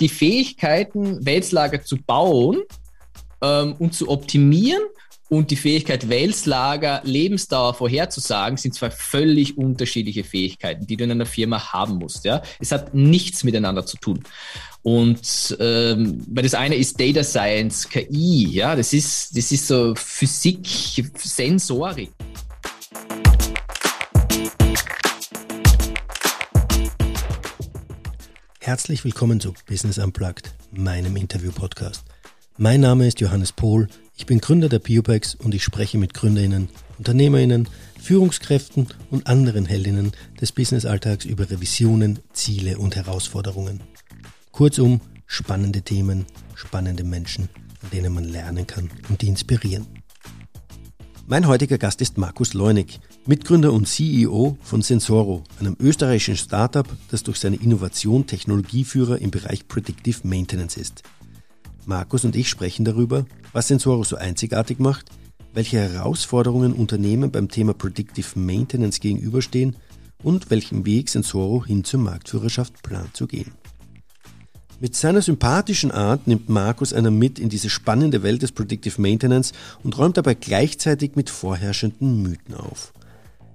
die Fähigkeiten, Wälzlager zu bauen ähm, und zu optimieren und die Fähigkeit, Wälzlager Lebensdauer vorherzusagen, sind zwei völlig unterschiedliche Fähigkeiten, die du in einer Firma haben musst. Ja? Es hat nichts miteinander zu tun. Und ähm, weil das eine ist Data Science, KI, ja, das ist, das ist so Physik, Sensorik. Herzlich willkommen zu Business Unplugged, meinem Interview-Podcast. Mein Name ist Johannes Pohl, ich bin Gründer der Biopex und ich spreche mit GründerInnen, UnternehmerInnen, Führungskräften und anderen Heldinnen des Business-Alltags über ihre Visionen, Ziele und Herausforderungen. Kurzum, spannende Themen, spannende Menschen, an denen man lernen kann und die inspirieren. Mein heutiger Gast ist Markus Leunig, Mitgründer und CEO von Sensoro, einem österreichischen Startup, das durch seine Innovation Technologieführer im Bereich Predictive Maintenance ist. Markus und ich sprechen darüber, was Sensoro so einzigartig macht, welche Herausforderungen Unternehmen beim Thema Predictive Maintenance gegenüberstehen und welchen Weg Sensoro hin zur Marktführerschaft plant zu gehen. Mit seiner sympathischen Art nimmt Markus einen mit in diese spannende Welt des Predictive Maintenance und räumt dabei gleichzeitig mit vorherrschenden Mythen auf.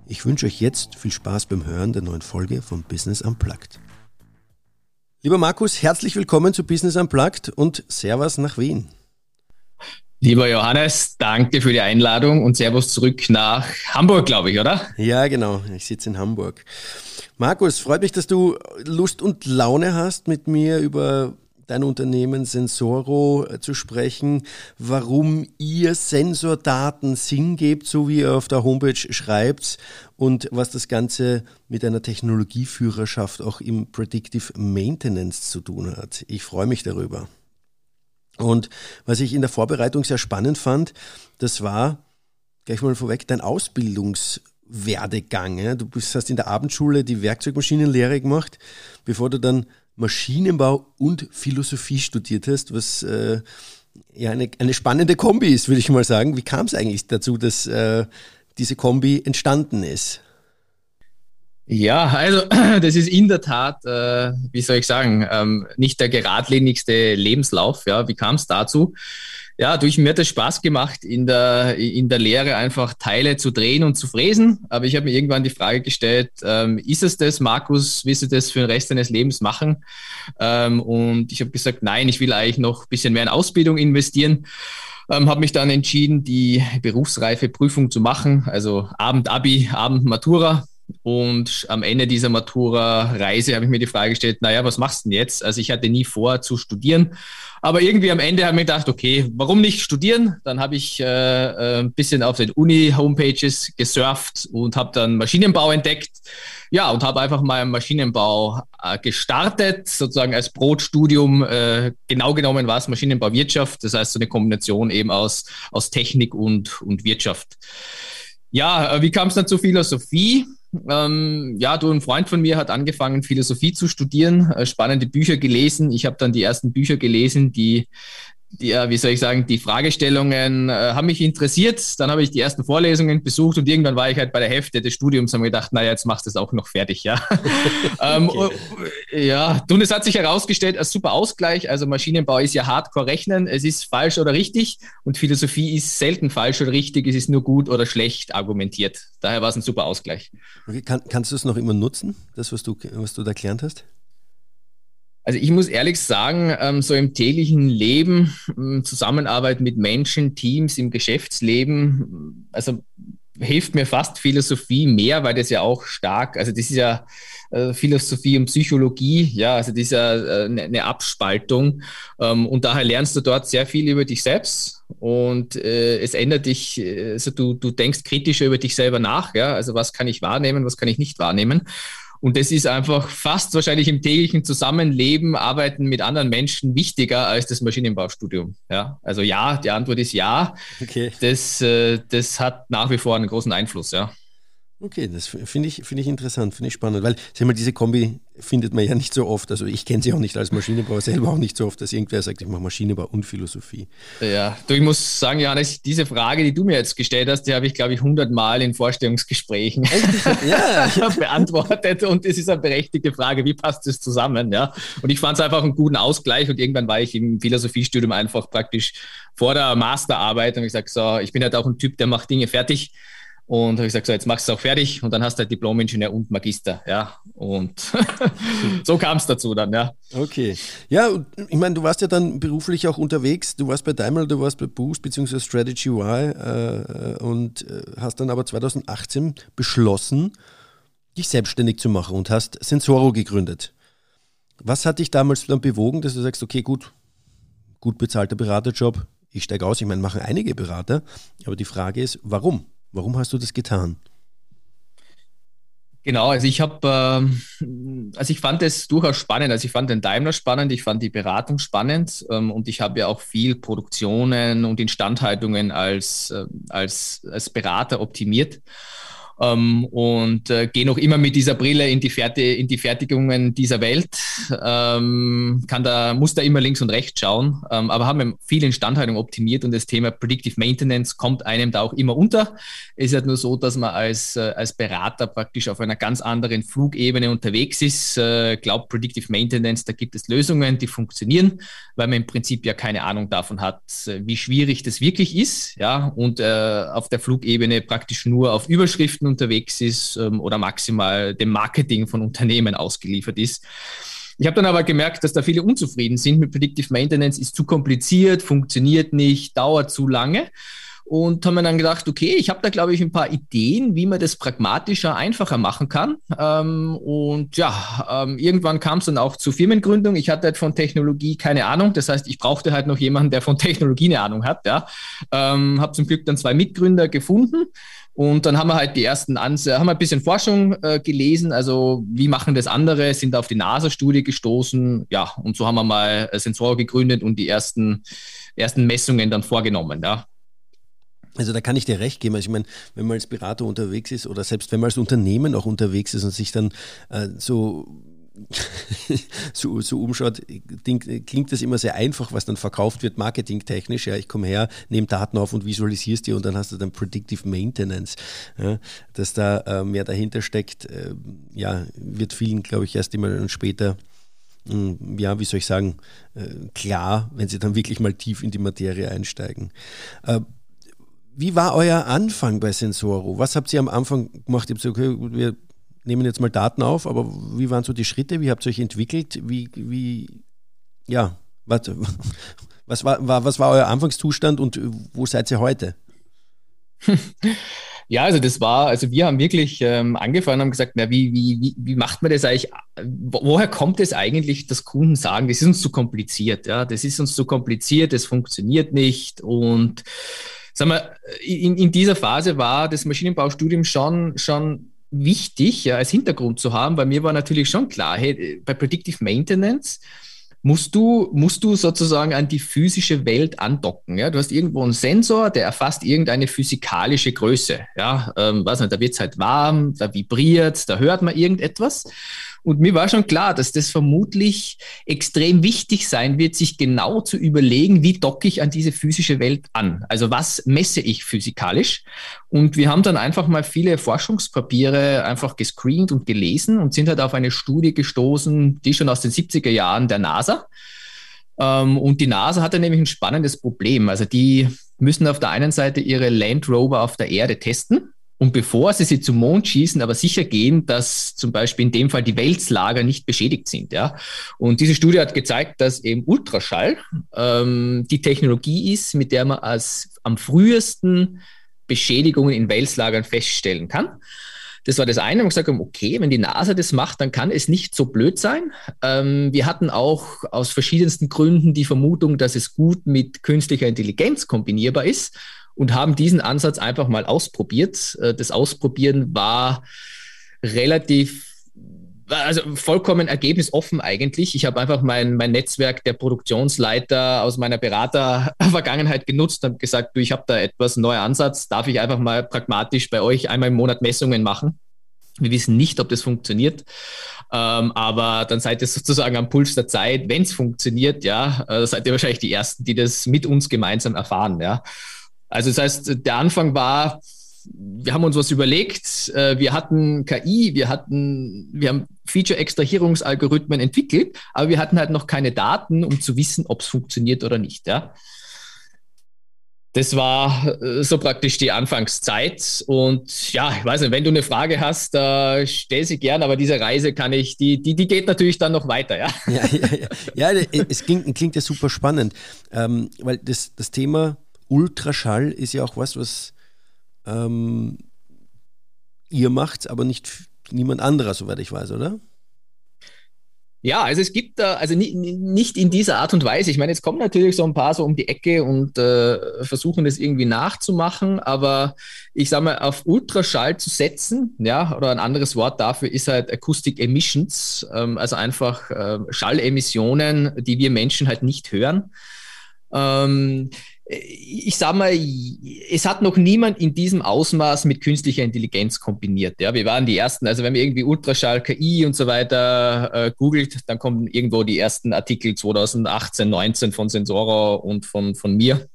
Ich wünsche euch jetzt viel Spaß beim Hören der neuen Folge von Business Unplugged. Lieber Markus, herzlich willkommen zu Business Unplugged und Servus nach Wien. Lieber Johannes, danke für die Einladung und Servus zurück nach Hamburg, glaube ich, oder? Ja, genau. Ich sitze in Hamburg. Markus, freut mich, dass du Lust und Laune hast, mit mir über dein Unternehmen Sensoro äh, zu sprechen, warum ihr Sensordaten Sinn gebt, so wie ihr auf der Homepage schreibt und was das Ganze mit einer Technologieführerschaft auch im Predictive Maintenance zu tun hat. Ich freue mich darüber. Und was ich in der Vorbereitung sehr spannend fand, das war gleich mal vorweg dein Ausbildungswerdegang. Du bist, hast in der Abendschule die Werkzeugmaschinenlehre gemacht, bevor du dann Maschinenbau und Philosophie studiert hast, was äh, ja eine, eine spannende Kombi ist, würde ich mal sagen. Wie kam es eigentlich dazu, dass äh, diese Kombi entstanden ist? Ja, also das ist in der Tat, äh, wie soll ich sagen, ähm, nicht der geradlinigste Lebenslauf. Ja, wie kam es dazu? ja, durch mir hat es Spaß gemacht, in der, in der Lehre einfach Teile zu drehen und zu fräsen. Aber ich habe mir irgendwann die Frage gestellt, ähm, ist es das, Markus, willst du das für den Rest deines Lebens machen? Ähm, und ich habe gesagt, nein, ich will eigentlich noch ein bisschen mehr in Ausbildung investieren. Ähm, habe mich dann entschieden, die berufsreife Prüfung zu machen, also Abend-Abi, Abend-Matura. Und am Ende dieser Matura-Reise habe ich mir die Frage gestellt, naja, was machst du denn jetzt? Also ich hatte nie vor zu studieren, aber irgendwie am Ende habe ich mir gedacht, okay, warum nicht studieren? Dann habe ich äh, äh ein bisschen auf den Uni-Homepages gesurft und habe dann Maschinenbau entdeckt. Ja, und habe einfach mal Maschinenbau äh, gestartet, sozusagen als Brotstudium. Äh, genau genommen war es Maschinenbauwirtschaft, das heißt so eine Kombination eben aus, aus Technik und, und Wirtschaft. Ja, äh, wie kam es dann zur Philosophie? Ähm, ja, du, ein Freund von mir hat angefangen, Philosophie zu studieren, äh, spannende Bücher gelesen. Ich habe dann die ersten Bücher gelesen, die die, ja, wie soll ich sagen, die Fragestellungen äh, haben mich interessiert. Dann habe ich die ersten Vorlesungen besucht und irgendwann war ich halt bei der Hälfte des Studiums und habe gedacht, naja, jetzt machst du es auch noch fertig, ja. ähm, okay. Ja, und es hat sich herausgestellt als super Ausgleich. Also Maschinenbau ist ja hardcore rechnen. Es ist falsch oder richtig und Philosophie ist selten falsch oder richtig. Es ist nur gut oder schlecht argumentiert. Daher war es ein super Ausgleich. Okay, kann, kannst du es noch immer nutzen, das, was du, was du da gelernt hast? Also ich muss ehrlich sagen, ähm, so im täglichen Leben, Zusammenarbeit mit Menschen, Teams, im Geschäftsleben, also hilft mir fast Philosophie mehr, weil das ja auch stark, also das ist ja äh, Philosophie und Psychologie, ja, also das ist ja äh, eine ne Abspaltung. Ähm, und daher lernst du dort sehr viel über dich selbst und äh, es ändert dich, also du, du denkst kritischer über dich selber nach, ja, also was kann ich wahrnehmen, was kann ich nicht wahrnehmen und das ist einfach fast wahrscheinlich im täglichen Zusammenleben, Arbeiten mit anderen Menschen wichtiger als das Maschinenbaustudium. Ja, also ja, die Antwort ist ja. Okay. Das, äh, das hat nach wie vor einen großen Einfluss, ja. Okay, das finde ich, find ich interessant, finde ich spannend, weil sag mal, diese Kombi findet man ja nicht so oft. Also ich kenne sie auch nicht als Maschinenbauer, selber auch nicht so oft, dass irgendwer sagt, ich mache Maschinenbau und Philosophie. Ja, du, ich muss sagen, Johannes, diese Frage, die du mir jetzt gestellt hast, die habe ich, glaube ich, hundertmal in Vorstellungsgesprächen ja. beantwortet und es ist eine berechtigte Frage, wie passt das zusammen? Ja? Und ich fand es einfach einen guten Ausgleich und irgendwann war ich im Philosophiestudium einfach praktisch vor der Masterarbeit und ich sage so, ich bin halt auch ein Typ, der macht Dinge fertig und habe ich gesagt, so, jetzt machst du es auch fertig und dann hast du halt Diplom-Ingenieur und Magister, ja. Und so kam es dazu dann, ja. Okay. Ja, ich meine, du warst ja dann beruflich auch unterwegs. Du warst bei Daimler, du warst bei Boost bzw. Strategy Y äh, und äh, hast dann aber 2018 beschlossen, dich selbstständig zu machen und hast Sensoro gegründet. Was hat dich damals dann bewogen, dass du sagst, okay, gut, gut bezahlter Beraterjob, ich steige aus. Ich meine, machen einige Berater, aber die Frage ist, warum? Warum hast du das getan? Genau, also ich habe, äh, also ich fand es durchaus spannend. Also ich fand den Daimler spannend, ich fand die Beratung spannend ähm, und ich habe ja auch viel Produktionen und Instandhaltungen als, äh, als, als Berater optimiert ähm, und äh, gehe noch immer mit dieser Brille in die, Ferti in die Fertigungen dieser Welt. Ähm, kann da, muss da immer links und rechts schauen, ähm, aber haben viel Instandhaltung optimiert und das Thema Predictive Maintenance kommt einem da auch immer unter. Es ist halt nur so, dass man als, äh, als Berater praktisch auf einer ganz anderen Flugebene unterwegs ist. Äh, glaubt Predictive Maintenance, da gibt es Lösungen, die funktionieren, weil man im Prinzip ja keine Ahnung davon hat, äh, wie schwierig das wirklich ist. Ja, und äh, auf der Flugebene praktisch nur auf Überschriften unterwegs ist ähm, oder maximal dem Marketing von Unternehmen ausgeliefert ist. Ich habe dann aber gemerkt, dass da viele unzufrieden sind mit Predictive Maintenance, ist zu kompliziert, funktioniert nicht, dauert zu lange und haben mir dann gedacht, okay, ich habe da, glaube ich, ein paar Ideen, wie man das pragmatischer, einfacher machen kann. Ähm, und ja, ähm, irgendwann kam es dann auch zur Firmengründung. Ich hatte halt von Technologie keine Ahnung. Das heißt, ich brauchte halt noch jemanden, der von Technologie eine Ahnung hat. Ja. Habe zum Glück dann zwei Mitgründer gefunden. Und dann haben wir halt die ersten Ans haben wir ein bisschen Forschung äh, gelesen, also wie machen das andere, sind auf die NASA-Studie gestoßen, ja, und so haben wir mal Sensoren gegründet und die ersten, ersten Messungen dann vorgenommen, ja. Also da kann ich dir recht geben. Also ich meine, wenn man als Berater unterwegs ist oder selbst wenn man als Unternehmen auch unterwegs ist und sich dann äh, so so, so umschaut, klingt das immer sehr einfach, was dann verkauft wird, marketingtechnisch. Ja, ich komme her, nehme Daten auf und visualisierst die und dann hast du dann Predictive Maintenance. Ja, dass da äh, mehr dahinter steckt, äh, ja, wird vielen, glaube ich, erst immer später hm, ja, wie soll ich sagen, äh, klar, wenn sie dann wirklich mal tief in die Materie einsteigen. Äh, wie war euer Anfang bei Sensoro? Was habt ihr am Anfang gemacht? Ihr habt gesagt, okay, wir nehmen jetzt mal Daten auf, aber wie waren so die Schritte? Wie habt ihr euch entwickelt? Wie, wie, ja, was, was, war, was war euer Anfangszustand und wo seid ihr heute? Ja, also das war, also wir haben wirklich ähm, angefangen haben gesagt, na, wie, wie, wie, wie macht man das eigentlich? Woher kommt es eigentlich, dass Kunden sagen, das ist uns zu kompliziert, ja, das ist uns zu kompliziert, das funktioniert nicht und sagen wir, in, in dieser Phase war das Maschinenbaustudium schon, schon wichtig, ja, als Hintergrund zu haben, weil mir war natürlich schon klar, hey, bei Predictive Maintenance musst du, musst du sozusagen an die physische Welt andocken. Ja? Du hast irgendwo einen Sensor, der erfasst irgendeine physikalische Größe. Ja? Ähm, weiß nicht, da wird es halt warm, da vibriert, da hört man irgendetwas. Und mir war schon klar, dass das vermutlich extrem wichtig sein wird, sich genau zu überlegen, wie docke ich an diese physische Welt an? Also was messe ich physikalisch? Und wir haben dann einfach mal viele Forschungspapiere einfach gescreent und gelesen und sind halt auf eine Studie gestoßen, die schon aus den 70er Jahren der NASA. Ähm, und die NASA hatte nämlich ein spannendes Problem. Also die müssen auf der einen Seite ihre Land Rover auf der Erde testen und bevor sie sie zum Mond schießen, aber sicher gehen, dass zum Beispiel in dem Fall die Wälzlager nicht beschädigt sind. Ja? Und diese Studie hat gezeigt, dass eben Ultraschall ähm, die Technologie ist, mit der man als am frühesten Beschädigungen in Wälzlagern feststellen kann. Das war das eine. Und gesagt okay, wenn die NASA das macht, dann kann es nicht so blöd sein. Ähm, wir hatten auch aus verschiedensten Gründen die Vermutung, dass es gut mit künstlicher Intelligenz kombinierbar ist und haben diesen Ansatz einfach mal ausprobiert. Äh, das Ausprobieren war relativ also vollkommen ergebnisoffen eigentlich. Ich habe einfach mein, mein Netzwerk der Produktionsleiter aus meiner Beratervergangenheit genutzt und gesagt, du, ich habe da etwas, neuen Ansatz, darf ich einfach mal pragmatisch bei euch einmal im Monat Messungen machen? Wir wissen nicht, ob das funktioniert, ähm, aber dann seid ihr sozusagen am Puls der Zeit. Wenn es funktioniert, ja, äh, seid ihr wahrscheinlich die Ersten, die das mit uns gemeinsam erfahren. Ja. Also das heißt, der Anfang war wir haben uns was überlegt. Äh, wir hatten KI, wir hatten, wir haben Feature-Extrahierungsalgorithmen entwickelt, aber wir hatten halt noch keine Daten, um zu wissen, ob es funktioniert oder nicht. Ja. Das war äh, so praktisch die Anfangszeit. Und ja, ich weiß nicht, wenn du eine Frage hast, äh, stell sie gern, aber diese Reise kann ich, die, die, die geht natürlich dann noch weiter, ja. Ja, ja, ja. ja es klingt, klingt ja super spannend, ähm, weil das, das Thema Ultraschall ist ja auch was, was ähm, ihr macht, aber nicht niemand anderer, soweit ich weiß, oder? Ja, also es gibt da, also nicht in dieser Art und Weise. Ich meine, jetzt kommen natürlich so ein paar so um die Ecke und äh, versuchen das irgendwie nachzumachen, aber ich sage mal, auf Ultraschall zu setzen, ja, oder ein anderes Wort dafür ist halt Acoustic Emissions, ähm, also einfach äh, Schallemissionen, die wir Menschen halt nicht hören. Ähm, ich sag mal, es hat noch niemand in diesem Ausmaß mit künstlicher Intelligenz kombiniert. Ja, wir waren die ersten. Also wenn man irgendwie Ultraschall, KI und so weiter äh, googelt, dann kommen irgendwo die ersten Artikel 2018, 19 von Sensora und von, von mir.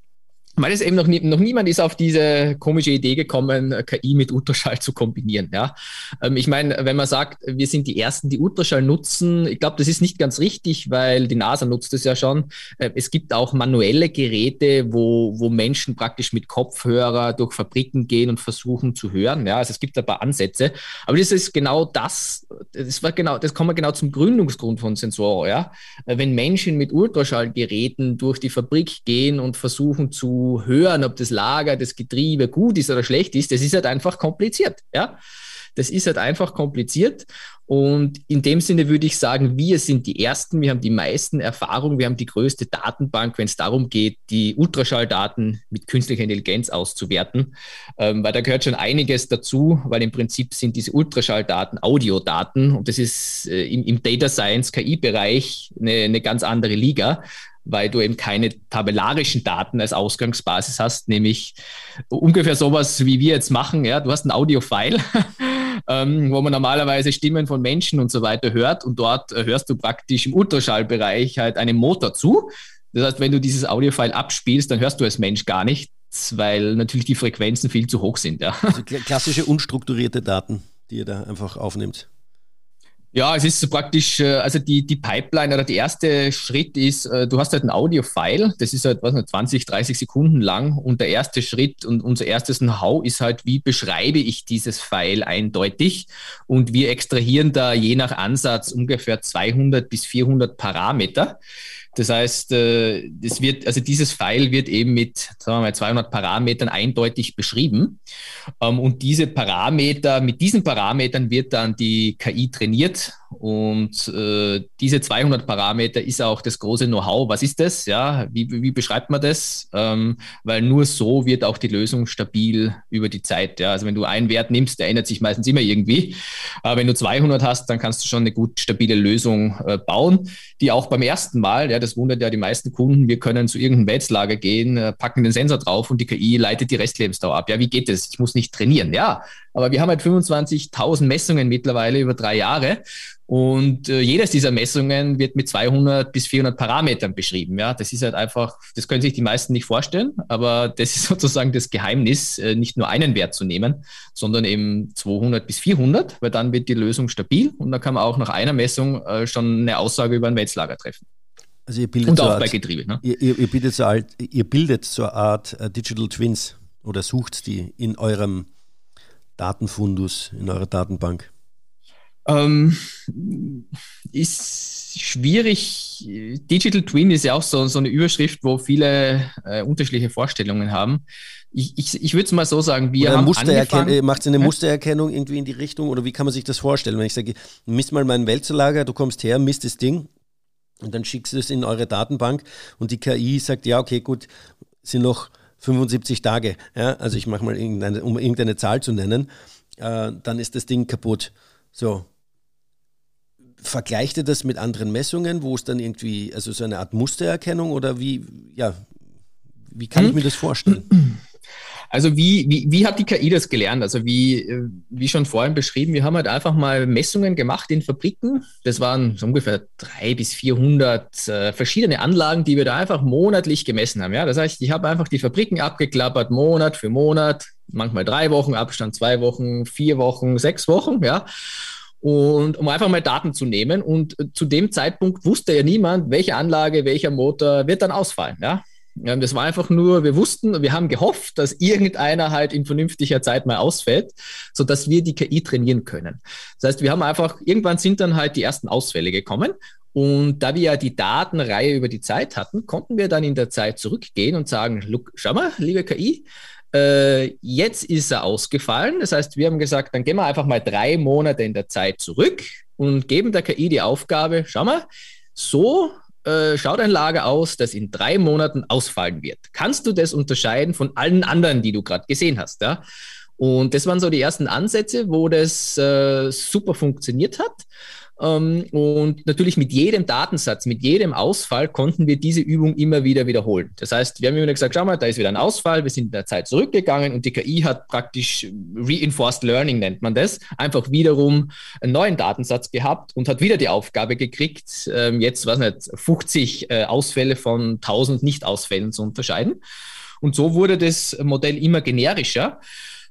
Weil es eben noch, nie, noch niemand ist auf diese komische Idee gekommen, KI mit Ultraschall zu kombinieren. Ja? Ähm, ich meine, wenn man sagt, wir sind die Ersten, die Ultraschall nutzen, ich glaube, das ist nicht ganz richtig, weil die NASA nutzt es ja schon. Äh, es gibt auch manuelle Geräte, wo, wo Menschen praktisch mit Kopfhörer durch Fabriken gehen und versuchen zu hören. Ja? Also es gibt ein paar Ansätze. Aber das ist genau das, das war genau, das wir genau zum Gründungsgrund von Sensor. Ja? Äh, wenn Menschen mit Ultraschallgeräten durch die Fabrik gehen und versuchen zu hören, ob das Lager, das Getriebe gut ist oder schlecht ist, das ist halt einfach kompliziert. Ja? Das ist halt einfach kompliziert. Und in dem Sinne würde ich sagen, wir sind die Ersten, wir haben die meisten Erfahrungen, wir haben die größte Datenbank, wenn es darum geht, die Ultraschalldaten mit künstlicher Intelligenz auszuwerten. Ähm, weil da gehört schon einiges dazu, weil im Prinzip sind diese Ultraschalldaten Audiodaten und das ist äh, im, im Data Science KI-Bereich eine, eine ganz andere Liga weil du eben keine tabellarischen Daten als Ausgangsbasis hast, nämlich ungefähr sowas, wie wir jetzt machen. Ja, du hast ein Audio-File, ähm, wo man normalerweise Stimmen von Menschen und so weiter hört und dort hörst du praktisch im Ultraschallbereich halt einem Motor zu. Das heißt, wenn du dieses Audio-File abspielst, dann hörst du als Mensch gar nichts, weil natürlich die Frequenzen viel zu hoch sind. Ja. Also klassische unstrukturierte Daten, die ihr da einfach aufnimmt. Ja, es ist so praktisch, äh, also die, die Pipeline oder der erste Schritt ist, äh, du hast halt ein Audio-File, das ist halt was nicht, 20, 30 Sekunden lang und der erste Schritt und unser erstes Know-how ist halt, wie beschreibe ich dieses File eindeutig und wir extrahieren da je nach Ansatz ungefähr 200 bis 400 Parameter. Das heißt, äh, das wird, also dieses File wird eben mit sagen wir mal, 200 Parametern eindeutig beschrieben. Ähm, und diese Parameter, mit diesen Parametern wird dann die KI trainiert und äh, diese 200 Parameter ist auch das große Know-how. Was ist das? Ja, wie, wie beschreibt man das? Ähm, weil nur so wird auch die Lösung stabil über die Zeit. Ja, also wenn du einen Wert nimmst, der ändert sich meistens immer irgendwie. Aber wenn du 200 hast, dann kannst du schon eine gut stabile Lösung äh, bauen, die auch beim ersten Mal, ja, das wundert ja die meisten Kunden, wir können zu irgendeinem Wetzlager gehen, äh, packen den Sensor drauf und die KI leitet die Restlebensdauer ab. Ja, wie geht das? Ich muss nicht trainieren. Ja, aber wir haben halt 25.000 Messungen mittlerweile über drei Jahre. Und äh, jedes dieser Messungen wird mit 200 bis 400 Parametern beschrieben. Ja, das ist halt einfach, das können sich die meisten nicht vorstellen, aber das ist sozusagen das Geheimnis, äh, nicht nur einen Wert zu nehmen, sondern eben 200 bis 400, weil dann wird die Lösung stabil und dann kann man auch nach einer Messung äh, schon eine Aussage über ein Wetzlager treffen. Also ihr bildet und so auch Art, bei Getriebe. Ne? Ihr, ihr, ihr, bildet so Art, ihr bildet so eine Art uh, Digital Twins oder sucht die in eurem Datenfundus, in eurer Datenbank. Ähm, ist schwierig. Digital Twin ist ja auch so, so eine Überschrift, wo viele äh, unterschiedliche Vorstellungen haben. Ich, ich, ich würde es mal so sagen, wir oder haben angefangen... Macht es eine Mustererkennung irgendwie in die Richtung oder wie kann man sich das vorstellen? Wenn ich sage, misst mal mein Wälzerlager, du kommst her, misst das Ding und dann schickst du es in eure Datenbank und die KI sagt, ja, okay, gut, sind noch 75 Tage. Ja? Also ich mache mal irgendeine, um irgendeine Zahl zu nennen, äh, dann ist das Ding kaputt. So, vergleicht ihr das mit anderen Messungen, wo es dann irgendwie, also so eine Art Mustererkennung oder wie, ja, wie kann hm. ich mir das vorstellen? Also wie, wie, wie hat die KI das gelernt? Also wie, äh, wie schon vorhin beschrieben, wir haben halt einfach mal Messungen gemacht in Fabriken. Das waren so ungefähr drei bis 400 äh, verschiedene Anlagen, die wir da einfach monatlich gemessen haben. Ja, das heißt, ich habe einfach die Fabriken abgeklappert, Monat für Monat, manchmal drei Wochen Abstand, zwei Wochen, vier Wochen, sechs Wochen, ja. Und um einfach mal Daten zu nehmen. Und äh, zu dem Zeitpunkt wusste ja niemand, welche Anlage, welcher Motor wird dann ausfallen. Ja? Das war einfach nur, wir wussten, wir haben gehofft, dass irgendeiner halt in vernünftiger Zeit mal ausfällt, so dass wir die KI trainieren können. Das heißt, wir haben einfach, irgendwann sind dann halt die ersten Ausfälle gekommen und da wir ja die Datenreihe über die Zeit hatten, konnten wir dann in der Zeit zurückgehen und sagen, look, schau mal, liebe KI, äh, jetzt ist er ausgefallen. Das heißt, wir haben gesagt, dann gehen wir einfach mal drei Monate in der Zeit zurück und geben der KI die Aufgabe, schau mal, so äh, schaut ein Lager aus, das in drei Monaten ausfallen wird. Kannst du das unterscheiden von allen anderen, die du gerade gesehen hast? Ja? Und das waren so die ersten Ansätze, wo das äh, super funktioniert hat. Ähm, und natürlich mit jedem Datensatz, mit jedem Ausfall konnten wir diese Übung immer wieder wiederholen. Das heißt, wir haben immer gesagt, schau mal, da ist wieder ein Ausfall, wir sind in der Zeit zurückgegangen und die KI hat praktisch Reinforced Learning, nennt man das, einfach wiederum einen neuen Datensatz gehabt und hat wieder die Aufgabe gekriegt, ähm, jetzt, was nicht, 50 äh, Ausfälle von 1000 Nicht-Ausfällen zu unterscheiden. Und so wurde das Modell immer generischer.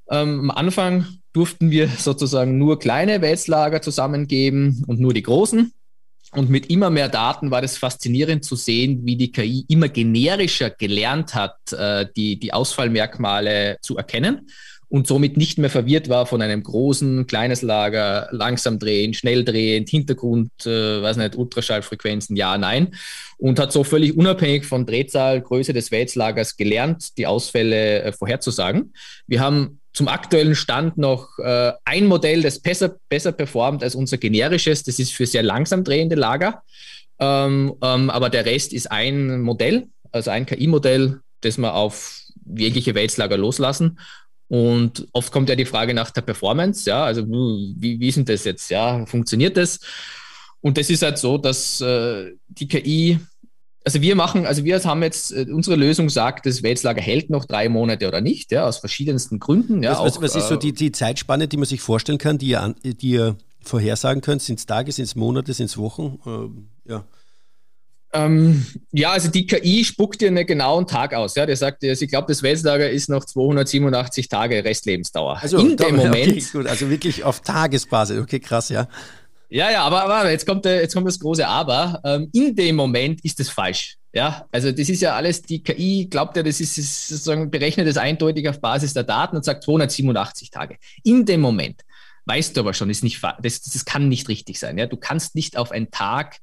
Ähm, am Anfang durften wir sozusagen nur kleine Wälzlager zusammengeben und nur die großen. Und mit immer mehr Daten war das faszinierend zu sehen, wie die KI immer generischer gelernt hat, äh, die, die Ausfallmerkmale zu erkennen und somit nicht mehr verwirrt war von einem großen, kleines Lager, langsam drehen, schnell drehen, Hintergrund, äh, weiß nicht, Ultraschallfrequenzen, ja, nein. Und hat so völlig unabhängig von Drehzahl, Größe des Wälzlagers gelernt, die Ausfälle äh, vorherzusagen. Wir haben zum aktuellen Stand noch äh, ein Modell, das besser, besser performt als unser generisches. Das ist für sehr langsam drehende Lager. Ähm, ähm, aber der Rest ist ein Modell, also ein KI-Modell, das wir auf jegliche Wälzlager loslassen. Und oft kommt ja die Frage nach der Performance, ja, also wie, wie ist denn das jetzt, ja, funktioniert das? Und das ist halt so, dass äh, die KI also wir machen, also wir haben jetzt, äh, unsere Lösung sagt, das Wälzlager hält noch drei Monate oder nicht, ja, aus verschiedensten Gründen. Ja, was, auch, was ist so äh, die, die Zeitspanne, die man sich vorstellen kann, die ihr, die ihr vorhersagen könnt? Sind es Tage, sind es Monate, sind es Wochen? Ähm, ja. Ähm, ja, also die KI spuckt dir einen genauen Tag aus. Ja, der sagt sie glaubt, das Wälzlager ist noch 287 Tage Restlebensdauer. Also in dem Moment. Okay, gut, also wirklich auf Tagesbasis. Okay, krass, ja. Ja, ja, aber, aber jetzt, kommt, jetzt kommt das große Aber. Ähm, in dem Moment ist es falsch. Ja, also das ist ja alles, die KI glaubt ja, das ist, ist sozusagen berechnet es eindeutig auf Basis der Daten und sagt 287 Tage. In dem Moment weißt du aber schon, ist nicht, das, das kann nicht richtig sein. Ja, du kannst nicht auf einen Tag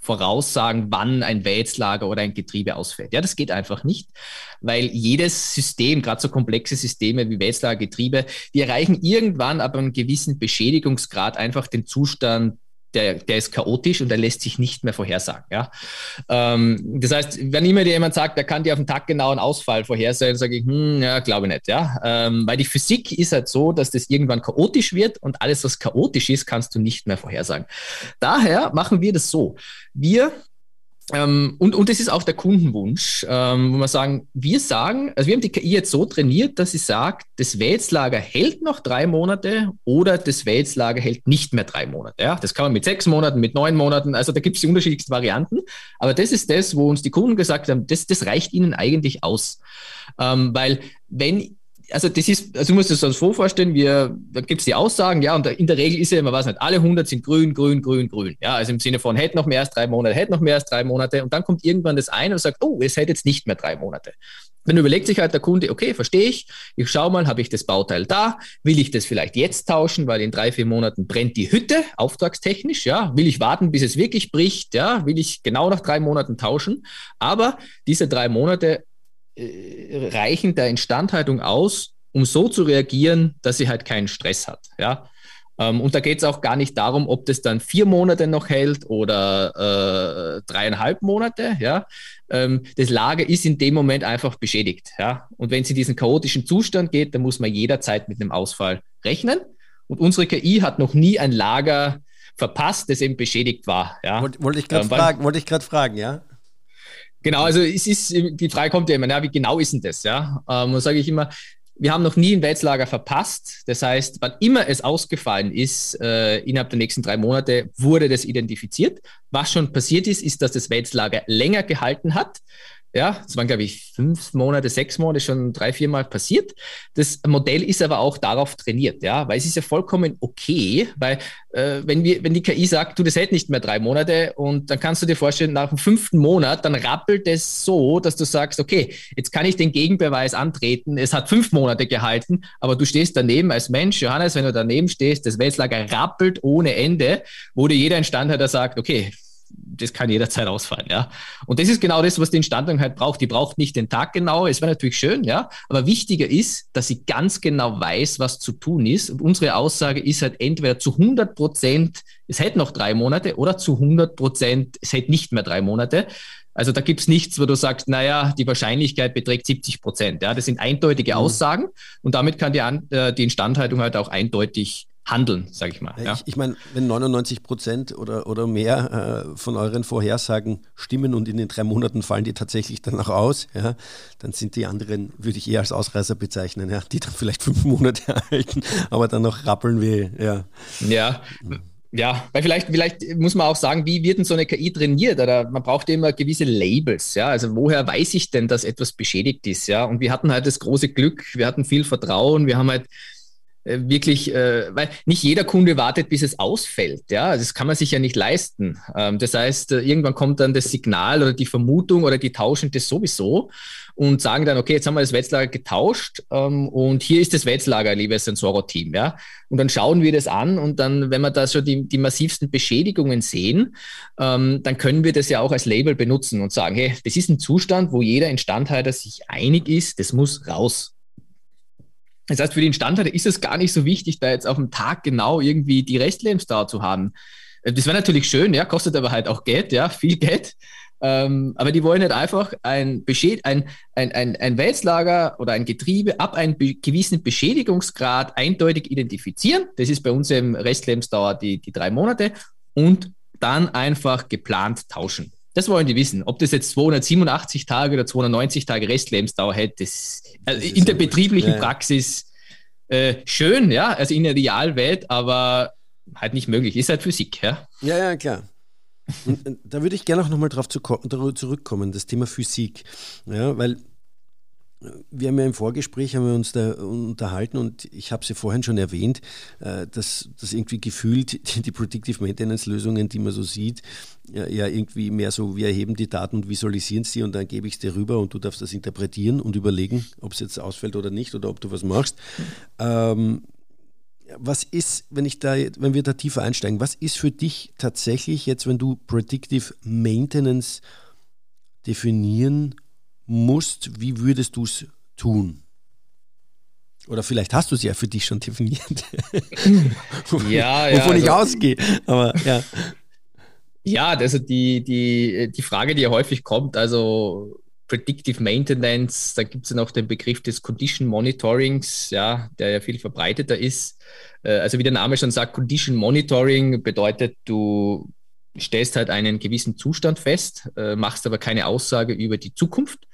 voraussagen, wann ein Wälzlager oder ein Getriebe ausfällt. Ja, das geht einfach nicht, weil jedes System, gerade so komplexe Systeme wie Wälzlager, Getriebe, die erreichen irgendwann aber einen gewissen Beschädigungsgrad einfach den Zustand der, der ist chaotisch und der lässt sich nicht mehr vorhersagen. Ja? Ähm, das heißt, wenn immer dir jemand sagt, der kann dir auf den Tag genau einen Ausfall vorhersagen, sage ich, hm, ja, glaube nicht. Ja? Ähm, weil die Physik ist halt so, dass das irgendwann chaotisch wird und alles, was chaotisch ist, kannst du nicht mehr vorhersagen. Daher machen wir das so. Wir ähm, und, und das ist auch der Kundenwunsch, ähm, wo wir sagen, wir sagen, also wir haben die KI jetzt so trainiert, dass sie sagt, das Wälzlager hält noch drei Monate oder das Wälzlager hält nicht mehr drei Monate. Ja, das kann man mit sechs Monaten, mit neun Monaten, also da gibt es die unterschiedlichsten Varianten. Aber das ist das, wo uns die Kunden gesagt haben, das, das reicht ihnen eigentlich aus. Ähm, weil wenn also das ist, also du musst es uns so vorstellen, wir, da gibt es die Aussagen, ja, und in der Regel ist ja immer, was nicht, alle 100 sind grün, grün, grün, grün. Ja, also im Sinne von, hätte noch mehr als drei Monate, hätte noch mehr als drei Monate. Und dann kommt irgendwann das eine und sagt, oh, es hätte jetzt nicht mehr drei Monate. Dann überlegt sich halt der Kunde, okay, verstehe ich, ich schaue mal, habe ich das Bauteil da, will ich das vielleicht jetzt tauschen, weil in drei, vier Monaten brennt die Hütte, auftragstechnisch, ja, will ich warten, bis es wirklich bricht, ja, will ich genau nach drei Monaten tauschen, aber diese drei Monate reichen der Instandhaltung aus, um so zu reagieren, dass sie halt keinen Stress hat. Ja? Ähm, und da geht es auch gar nicht darum, ob das dann vier Monate noch hält oder äh, dreieinhalb Monate. Ja? Ähm, das Lager ist in dem Moment einfach beschädigt. Ja? Und wenn es in diesen chaotischen Zustand geht, dann muss man jederzeit mit einem Ausfall rechnen. Und unsere KI hat noch nie ein Lager verpasst, das eben beschädigt war. Ja. Wollte wollt ich gerade ähm, fragen, wollte ich gerade fragen, ja. Genau, also es ist, die Frage kommt ja immer, ja, wie genau ist denn das? Ja, ähm, sage ich immer, wir haben noch nie ein Wälzlager verpasst. Das heißt, wann immer es ausgefallen ist, äh, innerhalb der nächsten drei Monate wurde das identifiziert. Was schon passiert ist, ist, dass das Wälzlager länger gehalten hat. Ja, es waren, glaube ich, fünf Monate, sechs Monate schon drei, vier Mal passiert. Das Modell ist aber auch darauf trainiert, ja, weil es ist ja vollkommen okay, weil äh, wenn, wir, wenn die KI sagt, du, das hält nicht mehr drei Monate und dann kannst du dir vorstellen, nach dem fünften Monat, dann rappelt es so, dass du sagst, okay, jetzt kann ich den Gegenbeweis antreten, es hat fünf Monate gehalten, aber du stehst daneben als Mensch, Johannes, wenn du daneben stehst, das Weltlager rappelt ohne Ende, wo dir jeder Instand hat, der sagt, okay, das kann jederzeit ausfallen, ja. Und das ist genau das, was die Instandhaltung halt braucht. Die braucht nicht den Tag genau. Es wäre natürlich schön, ja. Aber wichtiger ist, dass sie ganz genau weiß, was zu tun ist. Und unsere Aussage ist halt entweder zu 100 Prozent, es hätte noch drei Monate oder zu 100 Prozent, es hätte nicht mehr drei Monate. Also da gibt es nichts, wo du sagst, naja, die Wahrscheinlichkeit beträgt 70 Prozent. Ja, das sind eindeutige mhm. Aussagen und damit kann die, äh, die Instandhaltung halt auch eindeutig handeln, sage ich mal. Ja. Ich, ich meine, wenn 99 Prozent oder, oder mehr äh, von euren Vorhersagen stimmen und in den drei Monaten fallen die tatsächlich dann auch aus, ja, dann sind die anderen, würde ich eher als Ausreißer bezeichnen, ja, die dann vielleicht fünf Monate halten, aber dann noch rappeln wie, ja. Ja. Ja, weil vielleicht, vielleicht muss man auch sagen, wie wird denn so eine KI trainiert? Oder man braucht immer gewisse Labels, ja. Also woher weiß ich denn, dass etwas beschädigt ist, ja? Und wir hatten halt das große Glück, wir hatten viel Vertrauen, wir haben halt wirklich, äh, weil nicht jeder Kunde wartet, bis es ausfällt. Ja, das kann man sich ja nicht leisten. Ähm, das heißt, äh, irgendwann kommt dann das Signal oder die Vermutung oder die tauschen das sowieso und sagen dann, okay, jetzt haben wir das Wetzlager getauscht ähm, und hier ist das Wetzlager, liebes Sensoro-Team. Ja, und dann schauen wir das an und dann, wenn wir da schon die, die massivsten Beschädigungen sehen, ähm, dann können wir das ja auch als Label benutzen und sagen, hey, das ist ein Zustand, wo jeder Instandhalter sich einig ist, das muss raus. Das heißt, für den Instandhalter ist es gar nicht so wichtig, da jetzt auf dem Tag genau irgendwie die Restlebensdauer zu haben. Äh, das wäre natürlich schön, ja, kostet aber halt auch Geld, ja, viel Geld. Ähm, aber die wollen halt einfach ein, Beschäd ein, ein, ein, ein Wälzlager oder ein Getriebe ab einem gewissen Beschädigungsgrad eindeutig identifizieren. Das ist bei uns im Restlebensdauer die, die drei Monate und dann einfach geplant tauschen. Das wollen die wissen. Ob das jetzt 287 Tage oder 290 Tage Restlebensdauer hält, das, also das in der betrieblichen ja. Praxis äh, schön, ja, also in der Realwelt, aber halt nicht möglich. Ist halt Physik, ja. Ja, ja, klar. Und, äh, da würde ich gerne auch nochmal drauf zurückkommen, das Thema Physik. Ja, weil wir haben ja im Vorgespräch haben wir uns da unterhalten und ich habe sie vorhin schon erwähnt, äh, dass, dass irgendwie gefühlt die Predictive Maintenance Lösungen, die man so sieht, ja, ja irgendwie mehr so, wir erheben die Daten und visualisieren sie und dann gebe ich es dir rüber und du darfst das interpretieren und überlegen, ob es jetzt ausfällt oder nicht oder ob du was machst. Ähm, was ist, wenn ich da, wenn wir da tiefer einsteigen, was ist für dich tatsächlich jetzt, wenn du Predictive Maintenance definieren musst, wie würdest du es tun? Oder vielleicht hast du es ja für dich schon definiert. ja, ja. Wovon also, ich ausgehe. Aber ja. Ja, also die, die, die Frage, die ja häufig kommt, also Predictive Maintenance, da gibt es ja noch den Begriff des Condition Monitorings, ja, der ja viel verbreiteter ist. Äh, also wie der Name schon sagt, Condition Monitoring bedeutet, du stellst halt einen gewissen Zustand fest, äh, machst aber keine Aussage über die Zukunft.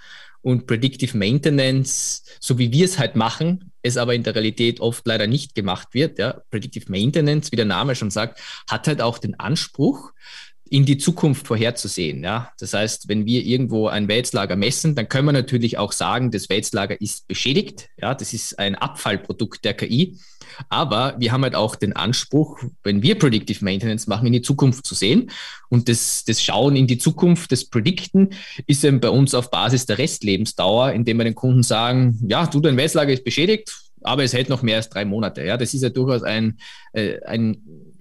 Und Predictive Maintenance, so wie wir es halt machen, es aber in der Realität oft leider nicht gemacht wird. Ja. Predictive Maintenance, wie der Name schon sagt, hat halt auch den Anspruch, in die Zukunft vorherzusehen. Ja? Das heißt, wenn wir irgendwo ein Wälzlager messen, dann können wir natürlich auch sagen, das Wälzlager ist beschädigt. Ja? Das ist ein Abfallprodukt der KI. Aber wir haben halt auch den Anspruch, wenn wir Predictive Maintenance machen, in die Zukunft zu sehen. Und das, das Schauen in die Zukunft, das Predikten, ist eben bei uns auf Basis der Restlebensdauer, indem wir den Kunden sagen, ja, du, dein Wälzlager ist beschädigt, aber es hält noch mehr als drei Monate. Ja, das ist ja durchaus ein, äh, ein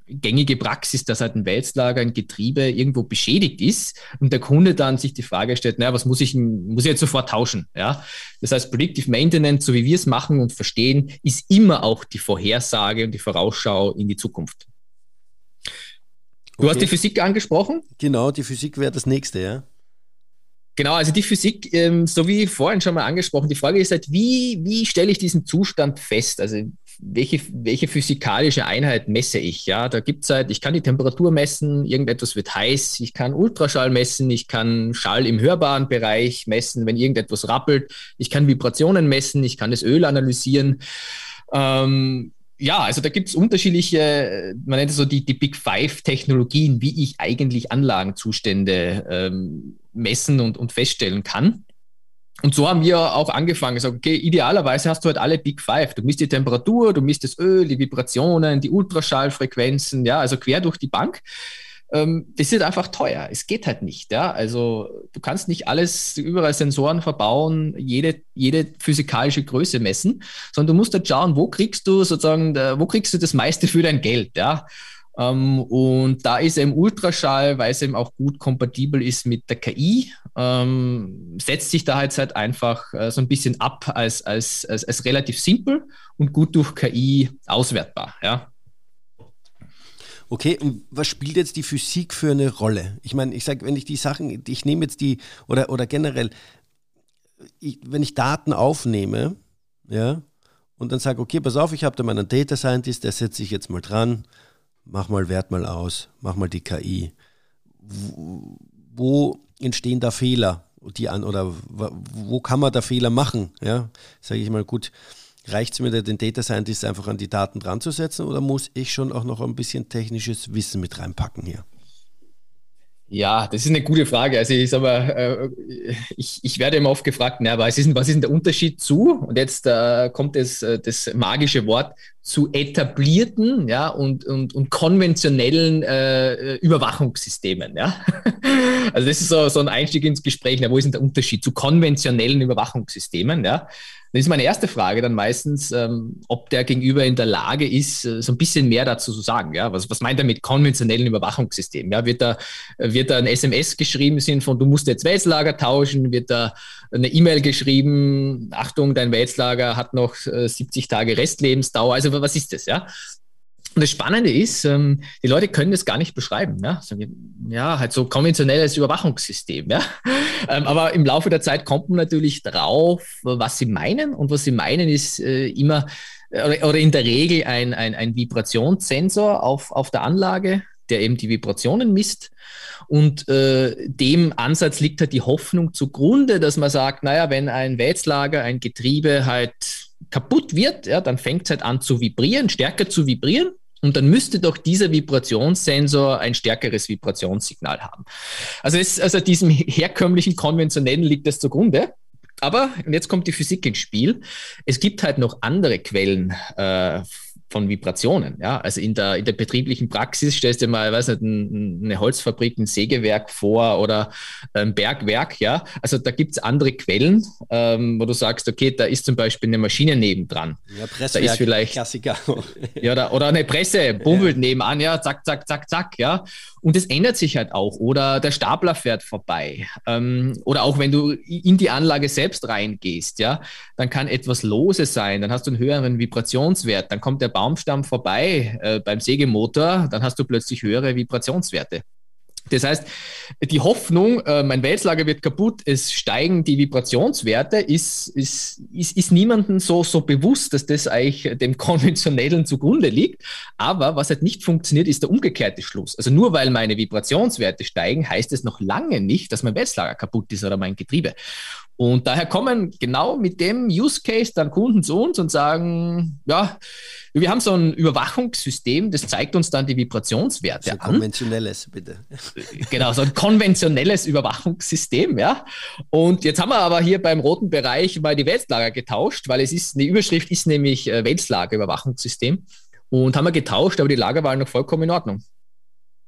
gängige Praxis, dass halt ein Wälzlager, ein Getriebe irgendwo beschädigt ist und der Kunde dann sich die Frage stellt, naja, was muss ich, muss ich jetzt sofort tauschen? Ja? Das heißt, Predictive Maintenance, so wie wir es machen und verstehen, ist immer auch die Vorhersage und die Vorausschau in die Zukunft. Du okay. hast die Physik angesprochen? Genau, die Physik wäre das nächste, ja. Genau, also die Physik, ähm, so wie vorhin schon mal angesprochen, die Frage ist halt, wie, wie stelle ich diesen Zustand fest? Also welche, welche physikalische Einheit messe ich? Ja, da gibt es halt, ich kann die Temperatur messen, irgendetwas wird heiß, ich kann Ultraschall messen, ich kann Schall im hörbaren Bereich messen, wenn irgendetwas rappelt, ich kann Vibrationen messen, ich kann das Öl analysieren. Ähm, ja, also da gibt es unterschiedliche, man nennt es so die, die Big Five-Technologien, wie ich eigentlich Anlagenzustände ähm, messen und, und feststellen kann. Und so haben wir auch angefangen, gesagt, okay, idealerweise hast du halt alle Big Five. Du misst die Temperatur, du misst das Öl, die Vibrationen, die Ultraschallfrequenzen, ja, also quer durch die Bank. Ähm, das ist einfach teuer. Es geht halt nicht, ja. Also du kannst nicht alles, überall Sensoren verbauen, jede, jede physikalische Größe messen, sondern du musst halt schauen, wo kriegst du sozusagen, wo kriegst du das meiste für dein Geld, ja. Ähm, und da ist eben Ultraschall, weil es eben auch gut kompatibel ist mit der KI, ähm, setzt sich da jetzt halt einfach äh, so ein bisschen ab als, als, als, als relativ simpel und gut durch KI auswertbar. Ja. Okay, und was spielt jetzt die Physik für eine Rolle? Ich meine, ich sage, wenn ich die Sachen, ich nehme jetzt die, oder, oder generell, ich, wenn ich Daten aufnehme, ja, und dann sage, okay, pass auf, ich habe da meinen Data Scientist, der setze ich jetzt mal dran, mach mal Wert mal aus, mach mal die KI. Wo, entstehen da Fehler? Die an, oder wo kann man da Fehler machen? Ja, sage ich mal, gut, reicht es mir, den Data Scientist einfach an die Daten dran zu setzen oder muss ich schon auch noch ein bisschen technisches Wissen mit reinpacken hier? Ja, das ist eine gute Frage. Also ich sag mal, äh, ich, ich werde immer oft gefragt, na, was ist was ist denn der Unterschied zu? Und jetzt äh, kommt das, äh, das magische Wort zu etablierten ja, und, und, und konventionellen äh, Überwachungssystemen. Ja? Also das ist so, so ein Einstieg ins Gespräch. Na, wo ist denn der Unterschied zu konventionellen Überwachungssystemen? Ja? Dann ist meine erste Frage dann meistens, ähm, ob der Gegenüber in der Lage ist, äh, so ein bisschen mehr dazu zu sagen. Ja? Was, was meint er mit konventionellen Überwachungssystemen? Ja? Wird, da, wird da ein SMS geschrieben sind von, du musst jetzt Wälzlager tauschen? Wird da eine E-Mail geschrieben, Achtung, dein Wälzlager hat noch äh, 70 Tage Restlebensdauer? Also was ist das? Ja? Und das Spannende ist, ähm, die Leute können das gar nicht beschreiben. Ja, ja halt so konventionelles Überwachungssystem. Ja, ähm, aber im Laufe der Zeit kommt man natürlich drauf, was sie meinen. Und was sie meinen ist äh, immer oder, oder in der Regel ein, ein, ein Vibrationssensor auf, auf der Anlage, der eben die Vibrationen misst. Und äh, dem Ansatz liegt halt die Hoffnung zugrunde, dass man sagt, naja, wenn ein Wälzlager, ein Getriebe halt kaputt wird, ja, dann fängt es halt an zu vibrieren, stärker zu vibrieren. Und dann müsste doch dieser Vibrationssensor ein stärkeres Vibrationssignal haben. Also, es, also diesem herkömmlichen konventionellen liegt das zugrunde. Aber, und jetzt kommt die Physik ins Spiel, es gibt halt noch andere Quellen äh, von Vibrationen. Ja? Also in der, in der betrieblichen Praxis stellst du mal, weiß nicht, ein, eine Holzfabrik, ein Sägewerk vor oder ein Bergwerk. Ja? Also da gibt es andere Quellen, ähm, wo du sagst, okay, da ist zum Beispiel eine Maschine nebendran. Ja, Presswerk, da ist vielleicht, Klassiker. ja, oder, oder eine Presse, bummelt ja. nebenan, ja, zack, zack, zack, zack, ja. Und es ändert sich halt auch. Oder der Stapler fährt vorbei. Ähm, oder auch wenn du in die Anlage selbst reingehst, ja, dann kann etwas lose sein, dann hast du einen höheren Vibrationswert, dann kommt der Baumstamm vorbei äh, beim Sägemotor, dann hast du plötzlich höhere Vibrationswerte. Das heißt, die Hoffnung, äh, mein Wälzlager wird kaputt, es steigen die Vibrationswerte, ist, ist, ist, ist niemandem so, so bewusst, dass das eigentlich dem konventionellen zugrunde liegt. Aber was halt nicht funktioniert, ist der umgekehrte Schluss. Also nur weil meine Vibrationswerte steigen, heißt es noch lange nicht, dass mein Wälzlager kaputt ist oder mein Getriebe. Und daher kommen genau mit dem Use Case dann Kunden zu uns und sagen, ja, wir haben so ein Überwachungssystem, das zeigt uns dann die Vibrationswerte so an. Konventionelles, bitte. Genau, so ein konventionelles Überwachungssystem, ja. Und jetzt haben wir aber hier beim roten Bereich mal die Wälzlager getauscht, weil es ist, die Überschrift ist nämlich äh, Wälzlagerüberwachungssystem. Und haben wir getauscht, aber die Lager waren noch vollkommen in Ordnung.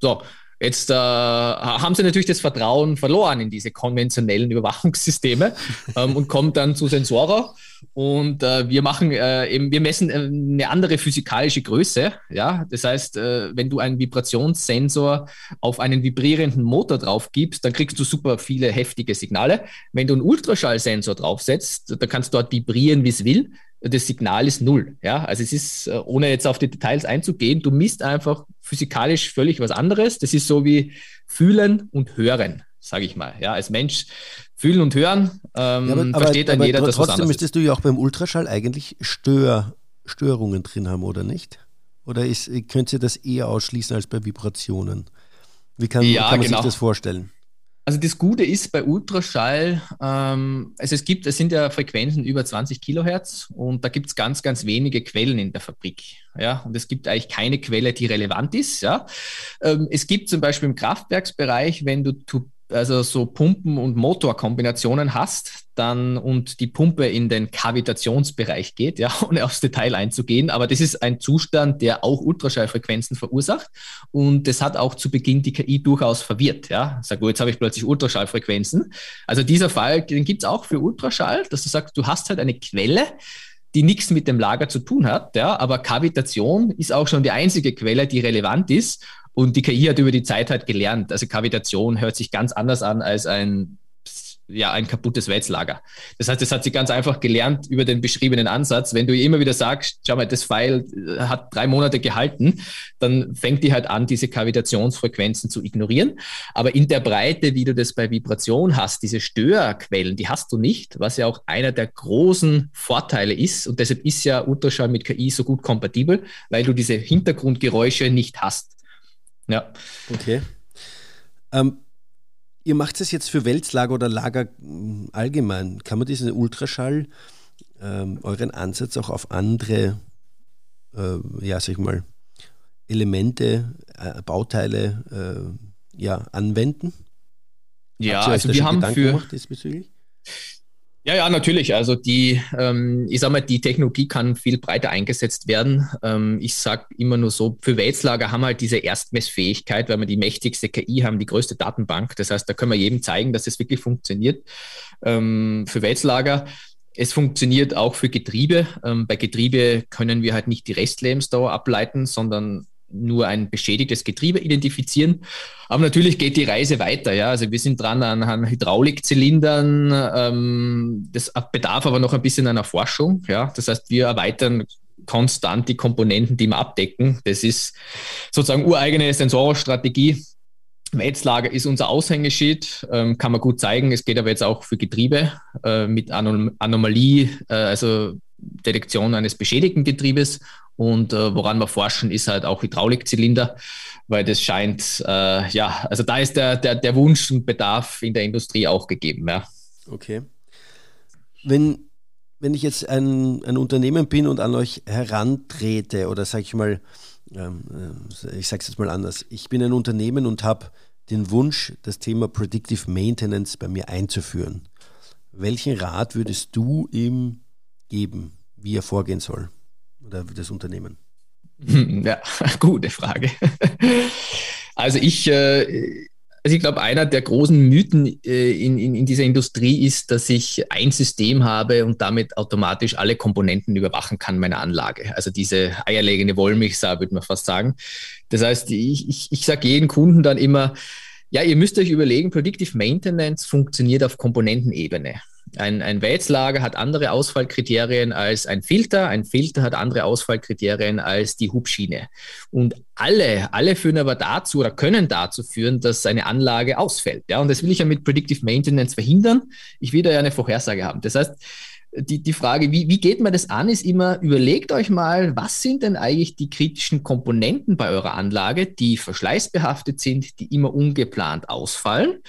So, Jetzt äh, haben sie natürlich das Vertrauen verloren in diese konventionellen Überwachungssysteme ähm, und kommen dann zu Sensora und äh, wir machen äh, eben, wir messen äh, eine andere physikalische Größe. Ja, das heißt, äh, wenn du einen Vibrationssensor auf einen vibrierenden Motor drauf gibst, dann kriegst du super viele heftige Signale. Wenn du einen Ultraschallsensor draufsetzt, da kannst du dort vibrieren, wie es will das Signal ist null. Ja, also es ist, äh, ohne jetzt auf die Details einzugehen, du misst einfach physikalisch völlig was anderes. Das ist so wie fühlen und hören, sage ich mal. Ja, als Mensch fühlen und hören ähm, ja, aber, versteht dann aber, jeder, aber dass trotzdem müsstest du ja auch beim Ultraschall eigentlich Stör, Störungen drin haben oder nicht? Oder ist, könnt ihr das eher ausschließen als bei Vibrationen? Wie kann, ja, kann man genau. sich das vorstellen? Also das Gute ist bei Ultraschall, ähm, also es gibt, es sind ja Frequenzen über 20 Kilohertz und da gibt es ganz, ganz wenige Quellen in der Fabrik. Ja, und es gibt eigentlich keine Quelle, die relevant ist. Ja, ähm, es gibt zum Beispiel im Kraftwerksbereich, wenn du also so Pumpen- und Motorkombinationen hast, dann und die Pumpe in den Kavitationsbereich geht, ja, ohne aufs Detail einzugehen. Aber das ist ein Zustand, der auch Ultraschallfrequenzen verursacht. Und das hat auch zu Beginn die KI durchaus verwirrt. Ja, sag, oh, jetzt habe ich plötzlich Ultraschallfrequenzen. Also dieser Fall, den gibt es auch für Ultraschall, dass du sagst, du hast halt eine Quelle, die nichts mit dem Lager zu tun hat, ja, aber Kavitation ist auch schon die einzige Quelle, die relevant ist. Und die KI hat über die Zeit halt gelernt. Also Kavitation hört sich ganz anders an als ein ja, ein kaputtes Wetzlager. Das heißt, das hat sie ganz einfach gelernt über den beschriebenen Ansatz. Wenn du ihr immer wieder sagst, schau mal, das Pfeil äh, hat drei Monate gehalten, dann fängt die halt an, diese Kavitationsfrequenzen zu ignorieren. Aber in der Breite, wie du das bei Vibration hast, diese Störquellen, die hast du nicht, was ja auch einer der großen Vorteile ist. Und deshalb ist ja Ultraschall mit KI so gut kompatibel, weil du diese Hintergrundgeräusche nicht hast. Ja. Okay. Ähm, ihr macht es jetzt für Wälzlager oder Lager hm, allgemein. Kann man diesen Ultraschall, ähm, euren Ansatz auch auf andere, äh, ja, sag ich mal, Elemente, äh, Bauteile äh, ja, anwenden? Ja, also wir haben Gedanken für? Ja, ja, natürlich. Also die, ähm, ich sag mal, die Technologie kann viel breiter eingesetzt werden. Ähm, ich sag immer nur so, für Wälzlager haben wir halt diese Erstmessfähigkeit, weil wir die mächtigste KI haben, die größte Datenbank. Das heißt, da können wir jedem zeigen, dass es wirklich funktioniert. Ähm, für Wälzlager es funktioniert auch für Getriebe. Ähm, bei Getriebe können wir halt nicht die Restlebensdauer ableiten, sondern nur ein beschädigtes Getriebe identifizieren. Aber natürlich geht die Reise weiter. Ja? Also wir sind dran an, an Hydraulikzylindern. Ähm, das bedarf aber noch ein bisschen einer Forschung. Ja? Das heißt, wir erweitern konstant die Komponenten, die wir abdecken. Das ist sozusagen ureigene Sensorstrategie. Wetzlager ist unser Aushängeschild, ähm, kann man gut zeigen. Es geht aber jetzt auch für Getriebe äh, mit Anom Anomalie, äh, also Detektion eines beschädigten Getriebes und äh, woran wir forschen, ist halt auch Hydraulikzylinder, weil das scheint, äh, ja, also da ist der, der, der Wunsch und Bedarf in der Industrie auch gegeben. Ja. Okay. Wenn, wenn ich jetzt ein, ein Unternehmen bin und an euch herantrete oder sage ich mal, ähm, äh, ich sage es jetzt mal anders, ich bin ein Unternehmen und habe den Wunsch, das Thema Predictive Maintenance bei mir einzuführen. Welchen Rat würdest du ihm geben, wie er vorgehen soll? Oder das Unternehmen? Ja, gute Frage. Also ich, äh, also ich glaube, einer der großen Mythen äh, in, in, in dieser Industrie ist, dass ich ein System habe und damit automatisch alle Komponenten überwachen kann meiner Anlage. Also diese eierlegende Wollmilchsau, würde man fast sagen. Das heißt, ich, ich, ich sage jedem Kunden dann immer, ja, ihr müsst euch überlegen, Predictive Maintenance funktioniert auf Komponentenebene. Ein, ein Wälzlager hat andere Ausfallkriterien als ein Filter. Ein Filter hat andere Ausfallkriterien als die Hubschiene. Und alle, alle führen aber dazu oder können dazu führen, dass eine Anlage ausfällt. Ja, und das will ich ja mit Predictive Maintenance verhindern. Ich will da ja eine Vorhersage haben. Das heißt, die, die Frage, wie, wie geht man das an, ist immer, überlegt euch mal, was sind denn eigentlich die kritischen Komponenten bei eurer Anlage, die verschleißbehaftet sind, die immer ungeplant ausfallen.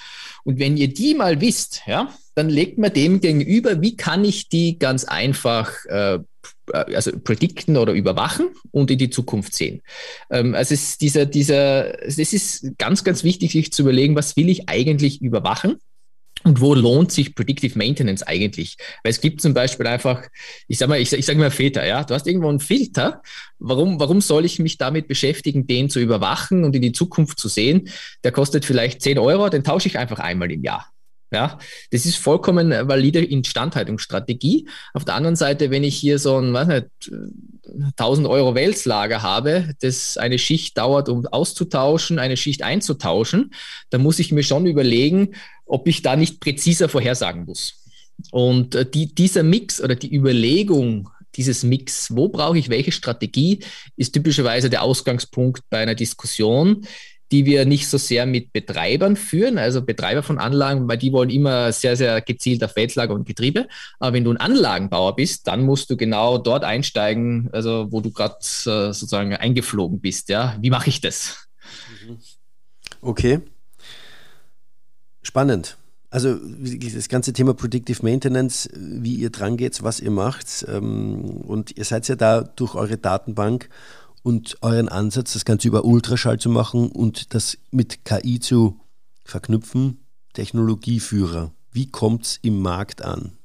Und wenn ihr die mal wisst, ja, dann legt man dem gegenüber, wie kann ich die ganz einfach äh, also predikten oder überwachen und in die Zukunft sehen. Ähm, also es ist dieser, dieser, es ist ganz, ganz wichtig, sich zu überlegen, was will ich eigentlich überwachen? Und wo lohnt sich Predictive Maintenance eigentlich? Weil es gibt zum Beispiel einfach, ich sage mal, ich, ich sage mal Filter, ja, du hast irgendwo einen Filter. Warum, warum soll ich mich damit beschäftigen, den zu überwachen und in die Zukunft zu sehen? Der kostet vielleicht 10 Euro, den tausche ich einfach einmal im Jahr. Ja, das ist vollkommen valide Instandhaltungsstrategie. Auf der anderen Seite, wenn ich hier so ein, weiß nicht, 1000 Euro Wälzlager habe, das eine Schicht dauert, um auszutauschen, eine Schicht einzutauschen, dann muss ich mir schon überlegen, ob ich da nicht präziser vorhersagen muss. Und äh, die, dieser Mix oder die Überlegung dieses Mix, wo brauche ich welche Strategie, ist typischerweise der Ausgangspunkt bei einer Diskussion, die wir nicht so sehr mit Betreibern führen, also Betreiber von Anlagen, weil die wollen immer sehr, sehr gezielt auf Wälzlager und Getriebe. Aber wenn du ein Anlagenbauer bist, dann musst du genau dort einsteigen, also wo du gerade äh, sozusagen eingeflogen bist. Ja, wie mache ich das? Okay. Spannend. Also das ganze Thema Predictive Maintenance, wie ihr dran geht, was ihr macht. Ähm, und ihr seid ja da durch eure Datenbank und euren Ansatz, das Ganze über Ultraschall zu machen und das mit KI zu verknüpfen, Technologieführer. Wie kommt es im Markt an?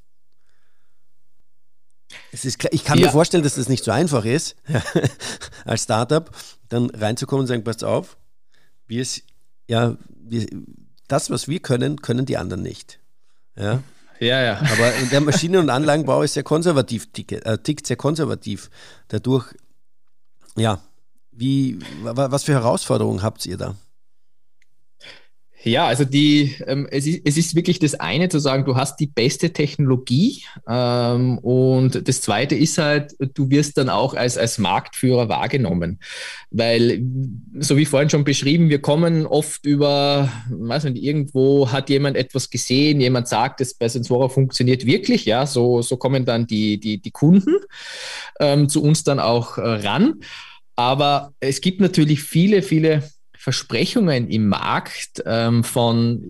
Es ist klar, ich kann ja. mir vorstellen, dass das nicht so einfach ist, als Startup dann reinzukommen und sagen, passt auf, wir es, ja, wir, das, was wir können, können die anderen nicht. Ja. Ja, ja. Aber der Maschinen- und Anlagenbau ist sehr konservativ, tickt, äh, tickt sehr konservativ. Dadurch ja, wie, was für Herausforderungen habt ihr da? Ja, also die, ähm, es, ist, es ist wirklich das eine zu sagen, du hast die beste Technologie ähm, und das zweite ist halt, du wirst dann auch als, als Marktführer wahrgenommen, weil, so wie vorhin schon beschrieben, wir kommen oft über, weiß nicht, irgendwo hat jemand etwas gesehen, jemand sagt, es bei Sensora funktioniert wirklich, ja, so, so kommen dann die, die, die Kunden ähm, zu uns dann auch äh, ran. Aber es gibt natürlich viele, viele Versprechungen im Markt, ähm, von,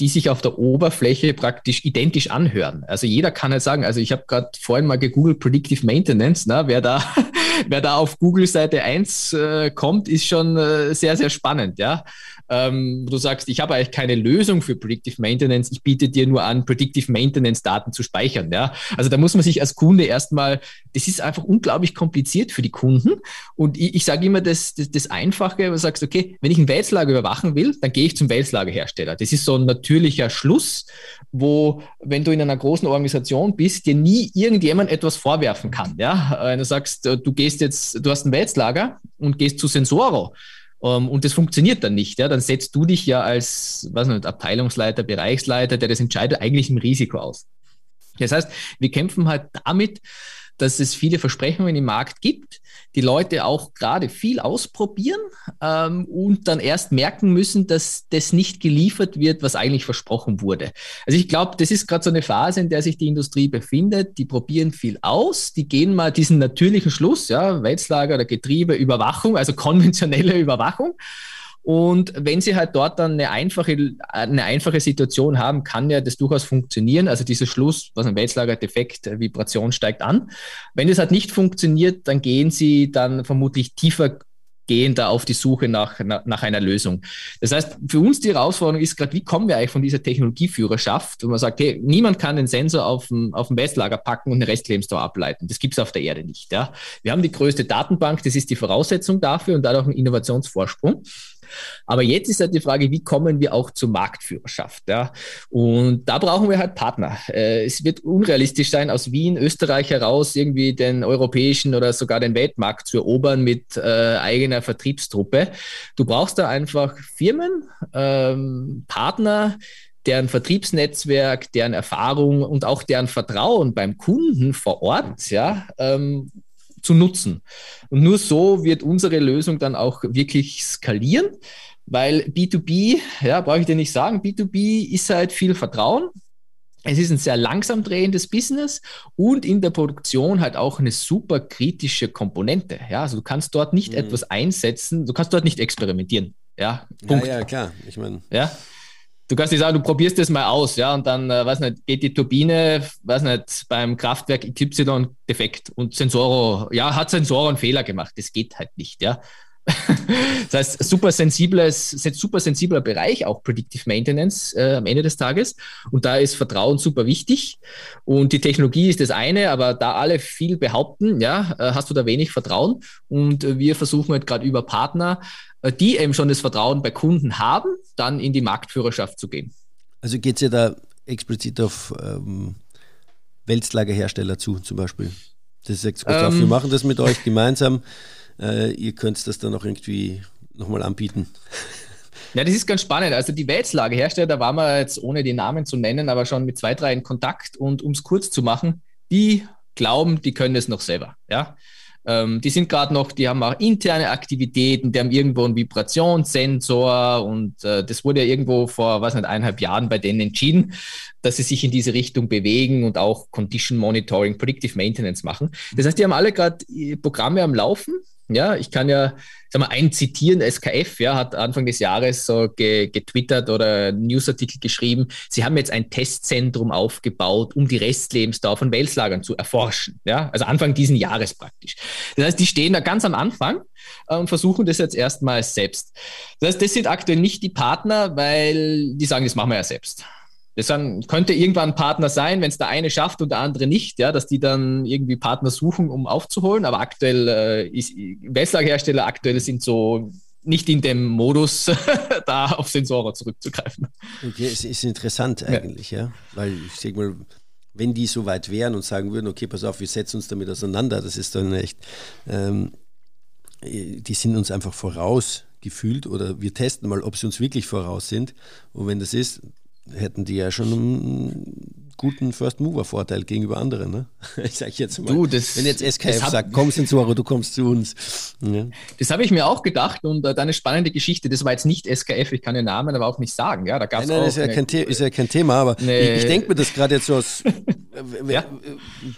die sich auf der Oberfläche praktisch identisch anhören. Also jeder kann halt sagen, also ich habe gerade vorhin mal gegoogelt Predictive Maintenance, ne? wer, da, wer da auf Google Seite 1 äh, kommt, ist schon äh, sehr, sehr spannend. Ja? Ähm, du sagst, ich habe eigentlich keine Lösung für Predictive Maintenance, ich biete dir nur an, Predictive Maintenance Daten zu speichern. Ja? Also da muss man sich als Kunde erstmal, das ist einfach unglaublich kompliziert für die Kunden. Und ich, ich sage immer das, das, das Einfache, du sagst, okay, wenn ich ein Wälzlager überwachen will, dann gehe ich zum Wälzlagerhersteller. Das ist so ein natürlicher Schluss, wo, wenn du in einer großen Organisation bist, dir nie irgendjemand etwas vorwerfen kann. Ja? Wenn du sagst, du gehst jetzt, du hast ein Wälzlager und gehst zu Sensoro, um, ähm, und das funktioniert dann nicht. Ja? Dann setzt du dich ja als was nicht, Abteilungsleiter, Bereichsleiter, der das entscheidet, eigentlich im Risiko aus. Das heißt, wir kämpfen halt damit, dass es viele Versprechungen im Markt gibt, die Leute auch gerade viel ausprobieren ähm, und dann erst merken müssen, dass das nicht geliefert wird, was eigentlich versprochen wurde. Also ich glaube, das ist gerade so eine Phase, in der sich die Industrie befindet. Die probieren viel aus, die gehen mal diesen natürlichen Schluss, ja, Weizlager oder Getriebe, Überwachung, also konventionelle Überwachung und wenn Sie halt dort dann eine einfache, eine einfache Situation haben, kann ja das durchaus funktionieren. Also dieser Schluss, was ein Wälzlager-Defekt, äh, Vibration steigt an. Wenn das halt nicht funktioniert, dann gehen Sie dann vermutlich tiefer gehen da auf die Suche nach, nach, nach, einer Lösung. Das heißt, für uns die Herausforderung ist gerade, wie kommen wir eigentlich von dieser Technologieführerschaft, wo man sagt, hey, niemand kann den Sensor auf dem, auf dem Westlager packen und eine Restlebensdauer ableiten. Das gibt es auf der Erde nicht. Ja? Wir haben die größte Datenbank, das ist die Voraussetzung dafür und dadurch ein Innovationsvorsprung. Aber jetzt ist halt die Frage, wie kommen wir auch zur Marktführerschaft? Ja? Und da brauchen wir halt Partner. Äh, es wird unrealistisch sein, aus Wien, Österreich heraus irgendwie den europäischen oder sogar den Weltmarkt zu erobern mit äh, eigener Vertriebstruppe. Du brauchst da einfach Firmen, ähm, Partner, deren Vertriebsnetzwerk, deren Erfahrung und auch deren Vertrauen beim Kunden vor Ort, ja, ähm, zu nutzen. Und nur so wird unsere Lösung dann auch wirklich skalieren, weil B2B, ja, brauche ich dir nicht sagen, B2B ist halt viel Vertrauen. Es ist ein sehr langsam drehendes Business und in der Produktion halt auch eine super kritische Komponente. Ja, also du kannst dort nicht mhm. etwas einsetzen, du kannst dort nicht experimentieren. Ja, Punkt. ja, ja klar. Ich meine, ja, du kannst nicht sagen, du probierst das mal aus, ja, und dann, äh, weiß nicht, geht die Turbine, weiß nicht, beim Kraftwerk XY defekt und Sensoro, ja, hat Sensoro einen Fehler gemacht. Das geht halt nicht, ja. das heißt, super sensibles, super sensibler Bereich, auch Predictive Maintenance äh, am Ende des Tages. Und da ist Vertrauen super wichtig. Und die Technologie ist das eine, aber da alle viel behaupten, ja, äh, hast du da wenig Vertrauen. Und äh, wir versuchen halt gerade über Partner die eben schon das Vertrauen bei Kunden haben, dann in die Marktführerschaft zu gehen. Also geht es ja da explizit auf ähm, Wälzlagerhersteller zu, zum Beispiel. Das ist ähm, wir machen das mit euch gemeinsam. Äh, ihr könnt das dann auch irgendwie nochmal anbieten. Ja, das ist ganz spannend. Also die Wälzlagerhersteller, da waren wir jetzt ohne die Namen zu nennen, aber schon mit zwei, drei in Kontakt. Und um es kurz zu machen, die glauben, die können es noch selber. Ja? Ähm, die sind gerade noch, die haben auch interne Aktivitäten, die haben irgendwo einen Vibrationssensor und äh, das wurde ja irgendwo vor, was nicht, eineinhalb Jahren bei denen entschieden, dass sie sich in diese Richtung bewegen und auch Condition Monitoring, Predictive Maintenance machen. Das heißt, die haben alle gerade Programme am Laufen. Ja, ich kann ja, sag mal, ein zitieren, SKF, ja, hat Anfang des Jahres so ge getwittert oder Newsartikel geschrieben, sie haben jetzt ein Testzentrum aufgebaut, um die Restlebensdauer von Welslagern zu erforschen. Ja, also Anfang diesen Jahres praktisch. Das heißt, die stehen da ganz am Anfang äh, und versuchen das jetzt erstmal selbst. Das heißt, das sind aktuell nicht die Partner, weil die sagen, das machen wir ja selbst. Das dann könnte irgendwann ein Partner sein, wenn es der eine schafft und der andere nicht, ja, dass die dann irgendwie Partner suchen, um aufzuholen. Aber aktuell äh, ist Westlagerhersteller aktuell sind so nicht in dem Modus, da auf Sensoren zurückzugreifen. Okay, es ist interessant eigentlich, ja, ja? weil ich sag mal, wenn die so weit wären und sagen würden, okay, pass auf, wir setzen uns damit auseinander, das ist dann echt, ähm, die sind uns einfach voraus gefühlt oder wir testen mal, ob sie uns wirklich voraus sind. Und wenn das ist, hätten die ja schon einen guten First Mover Vorteil gegenüber anderen. Ne? Ich sage jetzt mal, du, das, wenn jetzt SKF hab, sagt, komm Sensoro, du kommst zu uns. Ja. Das habe ich mir auch gedacht und äh, deine spannende Geschichte, das war jetzt nicht SKF, ich kann den Namen aber auch nicht sagen. Ja, da gab's nein, nein, auch ist, ja kein ist ja kein Thema, aber ich, ich denke mir das gerade jetzt so aus ja? Äh,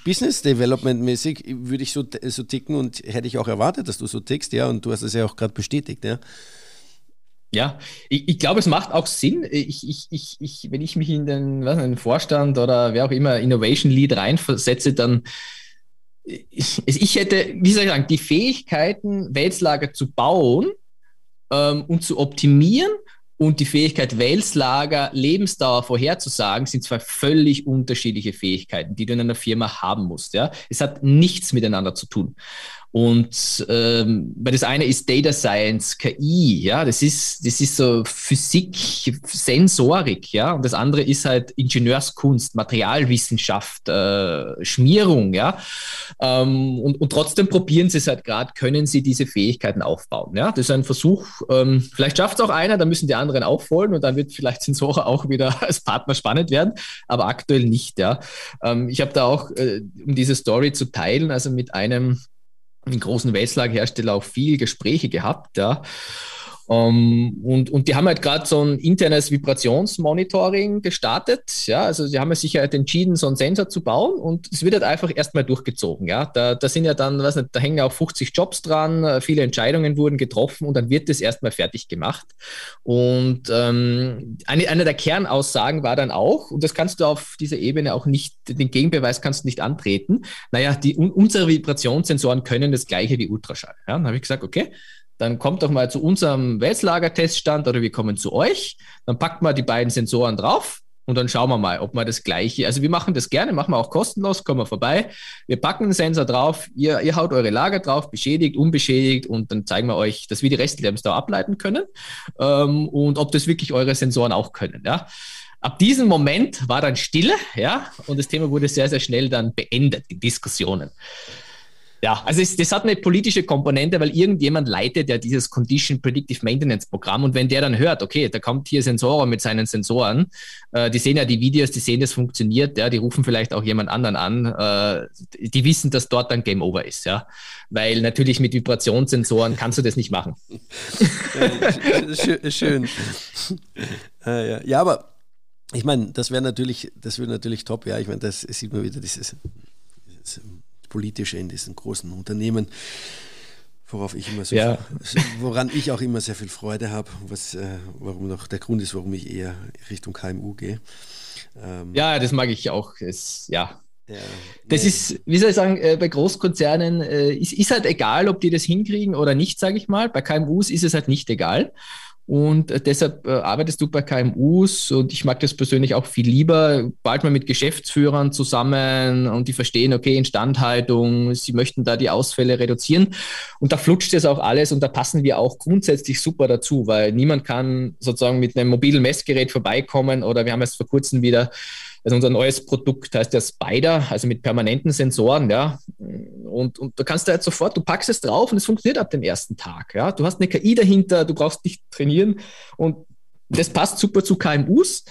Business Development mäßig würde ich so, so ticken und hätte ich auch erwartet, dass du so tickst, ja, und du hast es ja auch gerade bestätigt, ja. Ja, ich, ich glaube, es macht auch Sinn. Ich, ich, ich, ich, wenn ich mich in den, was, in den Vorstand oder wer auch immer Innovation Lead reinversetze, dann ich, ich hätte, wie soll ich sagen, die Fähigkeiten, Wälzlager zu bauen ähm, und zu optimieren und die Fähigkeit, Wälzlager Lebensdauer vorherzusagen, sind zwei völlig unterschiedliche Fähigkeiten, die du in einer Firma haben musst. Ja? Es hat nichts miteinander zu tun. Und ähm, weil das eine ist Data Science, KI, ja, das ist, das ist so Physik, Sensorik, ja, und das andere ist halt Ingenieurskunst, Materialwissenschaft, äh, Schmierung, ja. Ähm, und, und trotzdem probieren sie es halt gerade, können sie diese Fähigkeiten aufbauen. Ja, das ist ein Versuch. Ähm, vielleicht schafft es auch einer, dann müssen die anderen auch folgen und dann wird vielleicht Sensora auch wieder als Partner spannend werden, aber aktuell nicht, ja. Ähm, ich habe da auch, äh, um diese Story zu teilen, also mit einem großen Westlagerhersteller auch viel Gespräche gehabt, ja. Um, ähm, und, und die haben halt gerade so ein internes Vibrationsmonitoring gestartet. Ja, also sie haben sich halt entschieden, so einen Sensor zu bauen und es wird halt einfach erstmal durchgezogen. Ja, da, da sind ja dann, weiß nicht, da hängen auch 50 Jobs dran, viele Entscheidungen wurden getroffen und dann wird das erstmal fertig gemacht. Und ähm, eine, eine der Kernaussagen war dann auch, und das kannst du auf dieser Ebene auch nicht, den Gegenbeweis kannst du nicht antreten. Naja, die, unsere Vibrationssensoren können das gleiche wie Ultraschall. Ja, dann habe ich gesagt, okay, dann kommt doch mal zu unserem Wälzlager-Teststand oder wir kommen zu euch. Dann packt mal die beiden Sensoren drauf und dann schauen wir mal, ob wir das gleiche, also wir machen das gerne, machen wir auch kostenlos, kommen wir vorbei. Wir packen den Sensor drauf, ihr, ihr haut eure Lager drauf, beschädigt, unbeschädigt und dann zeigen wir euch, dass wir die Restlebensdauer ableiten können ähm, und ob das wirklich eure Sensoren auch können. Ja. Ab diesem Moment war dann Stille, ja, und das Thema wurde sehr, sehr schnell dann beendet, die Diskussionen. Ja, also es, das hat eine politische Komponente, weil irgendjemand leitet ja dieses Condition Predictive Maintenance Programm und wenn der dann hört, okay, da kommt hier Sensoren mit seinen Sensoren, äh, die sehen ja die Videos, die sehen, das funktioniert, ja, die rufen vielleicht auch jemand anderen an, äh, die wissen, dass dort dann Game Over ist, ja, weil natürlich mit Vibrationssensoren kannst du das nicht machen. schön. schön. Äh, ja. ja, aber ich meine, das wäre natürlich, das wäre natürlich top, ja, ich meine, das sieht man wieder dieses, dieses Politische in diesen großen Unternehmen, worauf ich immer so, ja. woran ich auch immer sehr viel Freude habe, was äh, warum noch der Grund ist, warum ich eher Richtung KMU gehe. Ähm, ja, das mag ich auch. Es, ja, ja, das nee. ist, wie soll ich sagen, äh, bei Großkonzernen äh, ist, ist halt egal, ob die das hinkriegen oder nicht, sage ich mal. Bei KMUs ist es halt nicht egal. Und äh, deshalb äh, arbeitest du bei KMUs und ich mag das persönlich auch viel lieber, bald mal mit Geschäftsführern zusammen und die verstehen, okay, Instandhaltung, sie möchten da die Ausfälle reduzieren. Und da flutscht es auch alles und da passen wir auch grundsätzlich super dazu, weil niemand kann sozusagen mit einem mobilen Messgerät vorbeikommen oder wir haben jetzt vor kurzem wieder also unser neues Produkt heißt ja Spider, also mit permanenten Sensoren, ja. Und, und da kannst du jetzt sofort, du packst es drauf und es funktioniert ab dem ersten Tag, ja. Du hast eine KI dahinter, du brauchst nicht trainieren und das passt super zu KMUs.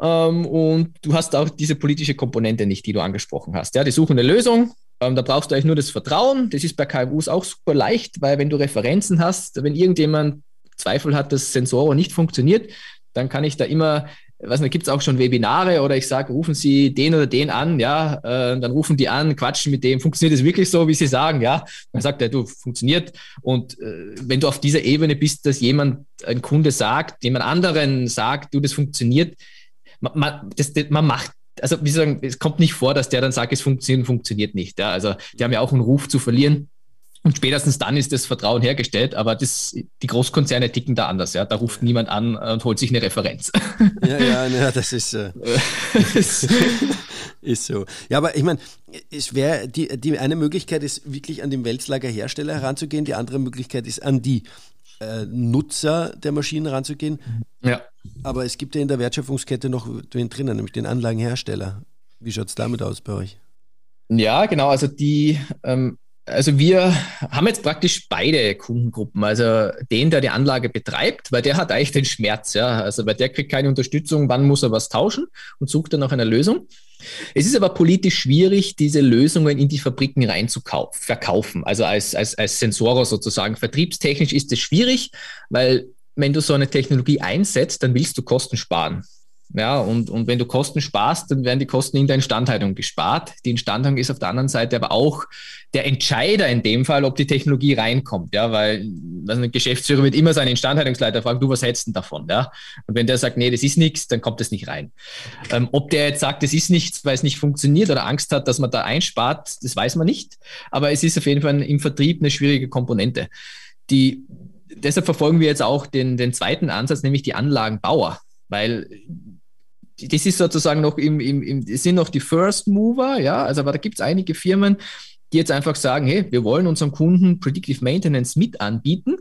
Ähm, und du hast auch diese politische Komponente nicht, die du angesprochen hast. Ja, die suchen eine Lösung, Ähm, da brauchst du eigentlich nur das Vertrauen. Das ist bei KMUs auch super leicht, weil wenn du Referenzen hast, wenn irgendjemand Zweifel hat, dass Sensoro nicht funktioniert, dann kann ich da immer was gibt es auch schon Webinare oder ich sage, rufen Sie den oder den an, ja, äh, dann rufen die an, quatschen mit dem, funktioniert es wirklich so, wie Sie sagen, ja? Dann sagt er, du, funktioniert. Und äh, wenn du auf dieser Ebene bist, dass jemand, ein Kunde sagt, jemand anderen sagt, du, das funktioniert, man, man, das, das, man macht also wie sagen, es kommt nicht vor, dass der dann sagt, es funktioniert, funktioniert nicht. Ja? Also die haben ja auch einen Ruf zu verlieren. Und spätestens dann ist das Vertrauen hergestellt, aber das, die Großkonzerne ticken da anders, ja. Da ruft niemand an und holt sich eine Referenz. Ja, ja, ja das ist, äh, ist so. Ja, aber ich meine, es wäre die, die eine Möglichkeit ist, wirklich an den Wälzlager-Hersteller heranzugehen, die andere Möglichkeit ist, an die äh, Nutzer der Maschinen heranzugehen. Ja. Aber es gibt ja in der Wertschöpfungskette noch wen drinnen, nämlich den Anlagenhersteller. Wie schaut es damit aus bei euch? Ja, genau. Also die ähm, also wir haben jetzt praktisch beide Kundengruppen. Also den, der die Anlage betreibt, weil der hat eigentlich den Schmerz, ja. Also weil der kriegt keine Unterstützung, wann muss er was tauschen und sucht dann nach einer Lösung. Es ist aber politisch schwierig, diese Lösungen in die Fabriken reinzuverkaufen, also als, als, als Sensorer sozusagen. Vertriebstechnisch ist es schwierig, weil wenn du so eine Technologie einsetzt, dann willst du Kosten sparen. Ja, und, und wenn du Kosten sparst, dann werden die Kosten in der Instandhaltung gespart. Die Instandhaltung ist auf der anderen Seite aber auch der Entscheider in dem Fall, ob die Technologie reinkommt. Ja, weil also ein Geschäftsführer wird immer seinen Instandhaltungsleiter fragen, du, was hältst du davon? Ja, und wenn der sagt, nee, das ist nichts, dann kommt das nicht rein. Ähm, ob der jetzt sagt, das ist nichts, weil es nicht funktioniert oder Angst hat, dass man da einspart, das weiß man nicht. Aber es ist auf jeden Fall im Vertrieb eine schwierige Komponente. Die, deshalb verfolgen wir jetzt auch den, den zweiten Ansatz, nämlich die Anlagenbauer. Weil das ist sozusagen noch im, im, im sind noch die First Mover, ja, also aber da gibt es einige Firmen, die jetzt einfach sagen, hey, wir wollen unseren Kunden Predictive Maintenance mit anbieten.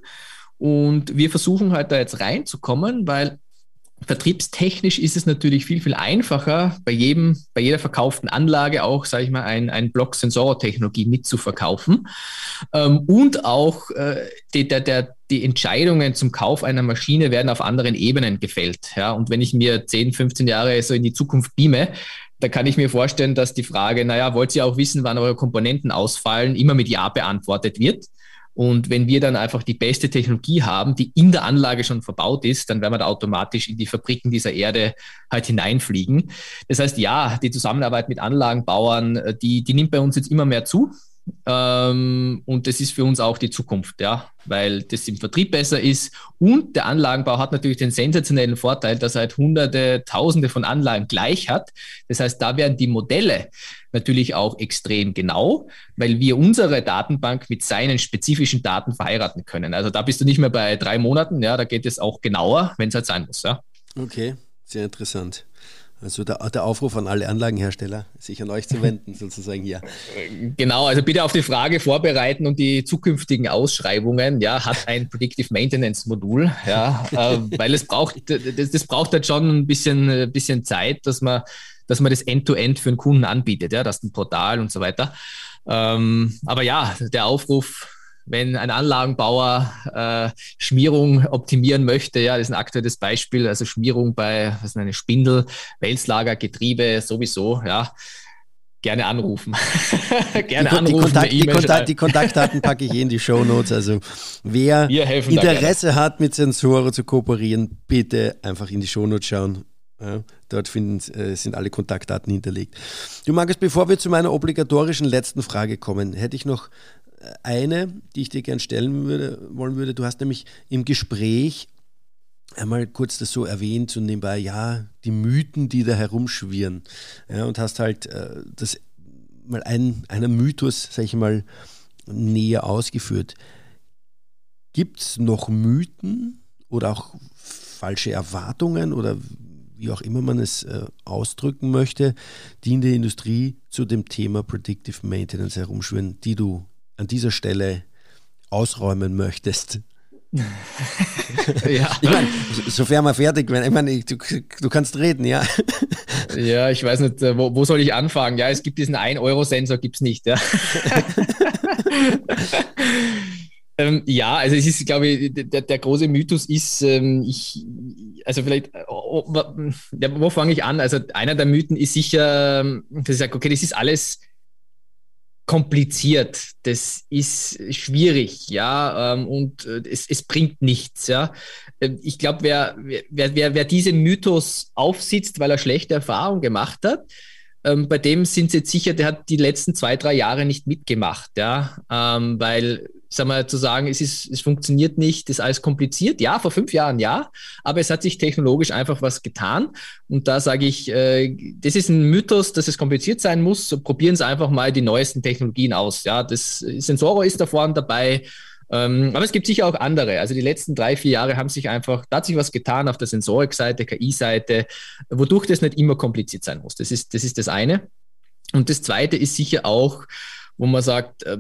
Und wir versuchen halt da jetzt reinzukommen, weil Vertriebstechnisch ist es natürlich viel, viel einfacher, bei jedem, bei jeder verkauften Anlage auch, sage ich mal, ein, ein Block Sensortechnologie mitzuverkaufen. Ähm, und auch äh, die, der, der, die Entscheidungen zum Kauf einer Maschine werden auf anderen Ebenen gefällt. Ja? Und wenn ich mir 10, 15 Jahre so in die Zukunft beame, da kann ich mir vorstellen, dass die Frage, naja, wollt ihr auch wissen, wann eure Komponenten ausfallen, immer mit Ja beantwortet wird. Und wenn wir dann einfach die beste Technologie haben, die in der Anlage schon verbaut ist, dann werden wir da automatisch in die Fabriken dieser Erde halt hineinfliegen. Das heißt, ja, die Zusammenarbeit mit Anlagenbauern, äh, die, die nimmt bei uns jetzt immer mehr zu. Ähm, und das ist für uns auch die Zukunft, ja, weil das im Vertrieb besser ist. Und der Anlagenbau hat natürlich den sensationellen Vorteil, dass er halt hunderte, tausende von Anlagen gleich hat. Das heißt, da werden die Modelle natürlich auch extrem genau, weil wir unsere Datenbank mit seinen spezifischen Daten verheiraten können. Also da bist du nicht mehr bei drei Monaten, ja, da geht es auch genauer, wenn es halt sein muss, ja. Okay, sehr interessant. Also der, der, Aufruf an alle Anlagenhersteller, sich an euch zu wenden, sozusagen hier. Genau, also bitte auf die Frage vorbereiten und die zukünftigen Ausschreibungen, ja, hat ein Predictive Maintenance Modul, ja, äh, weil es braucht, das, das, braucht halt schon ein bisschen, ein bisschen Zeit, dass man, dass man das End-to-End -End für einen Kunden anbietet, ja, das ein Portal und so weiter. Ähm, aber ja, der Aufruf wenn ein Anlagenbauer äh, Schmierung optimieren möchte, ja, das ist ein aktuelles Beispiel, also Schmierung bei was ist eine Spindel, Wälzlager, Getriebe sowieso, ja, gerne anrufen. gerne die, anrufen. Die, Kontakt, die, Kontakt, die, Kontaktdaten packe ich in die Show Notes. Also wer Interesse hat, mit Sensoren zu kooperieren, bitte einfach in die Show Notes schauen. Ja, dort finden, äh, sind alle Kontaktdaten hinterlegt. Du Markus, bevor wir zu meiner obligatorischen letzten Frage kommen, hätte ich noch eine, die ich dir gerne stellen würde, wollen würde. Du hast nämlich im Gespräch einmal kurz das so erwähnt und nebenbei, ja, die Mythen, die da herumschwirren. Ja, und hast halt äh, das mal ein, einer Mythos, sag ich mal, näher ausgeführt. Gibt es noch Mythen oder auch falsche Erwartungen oder wie auch immer man es äh, ausdrücken möchte, die in der Industrie zu dem Thema Predictive Maintenance herumschwirren, die du an dieser Stelle ausräumen möchtest? ja. Ich meine, sofern wir fertig werden, ich meine, du, du kannst reden, ja. Ja, ich weiß nicht, wo, wo soll ich anfangen? Ja, es gibt diesen 1-Euro-Sensor, gibt es nicht. Ja. ähm, ja, also es ist, glaube ich, der, der große Mythos ist, ähm, ich, also vielleicht, oh, oh, ja, wo fange ich an? Also einer der Mythen ist sicher, dass ich sage, okay, das ist alles kompliziert, das ist schwierig, ja, ähm, und äh, es, es bringt nichts, ja. Ähm, ich glaube, wer, wer, wer, wer diese Mythos aufsitzt, weil er schlechte Erfahrungen gemacht hat, ähm, bei dem sind sie jetzt sicher, der hat die letzten zwei, drei Jahre nicht mitgemacht, ja, ähm, weil sagen wir, zu sagen, es, ist, es funktioniert nicht, ist alles kompliziert. Ja, vor fünf Jahren ja, aber es hat sich technologisch einfach was getan. Und da sage ich, äh, das ist ein Mythos, dass es kompliziert sein muss. So probieren Sie einfach mal die neuesten Technologien aus. Ja, das Sensoro ist da vorne dabei. Ähm, aber es gibt sicher auch andere. Also die letzten drei, vier Jahre haben sich einfach, da hat sich was getan auf der Sensorik-Seite, KI-Seite, wodurch das nicht immer kompliziert sein muss. Das ist das, ist das eine. Und das zweite ist sicher auch, wo man sagt, äh,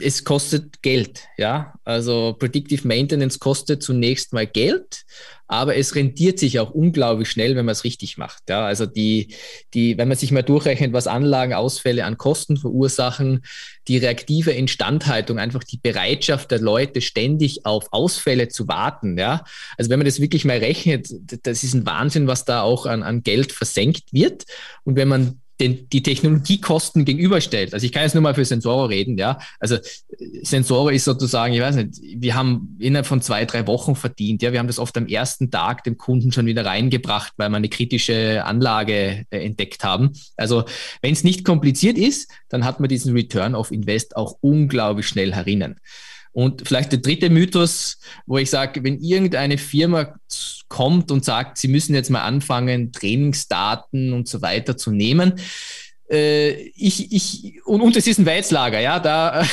es kostet Geld, ja. Also Predictive Maintenance kostet zunächst mal Geld, aber es rentiert sich auch unglaublich schnell, wenn man es richtig macht. Ja, also die, die, wenn man sich mal durchrechnet, was Anlagenausfälle an Kosten verursachen, die reaktive Instandhaltung, einfach die Bereitschaft der Leute, ständig auf Ausfälle zu warten. Ja, also wenn man das wirklich mal rechnet, das ist ein Wahnsinn, was da auch an, an Geld versenkt wird. Und wenn man den, die Technologiekosten gegenüberstellt. Also ich kann jetzt nur mal für Sensore reden, ja. Also Sensore ist sozusagen, ich weiß nicht, wir haben innerhalb von zwei, drei Wochen verdient, ja. Wir haben das oft am ersten Tag dem Kunden schon wieder reingebracht, weil wir eine kritische Anlage äh, entdeckt haben. Also wenn es nicht kompliziert ist, dann hat man diesen Return of Invest auch unglaublich schnell herinnen. Und vielleicht der dritte Mythos, wo ich sage, wenn irgendeine Firma kommt und sagt, sie müssen jetzt mal anfangen, Trainingsdaten und so weiter zu nehmen, ich, ich, und, und es ist ein Weizlager, ja, da,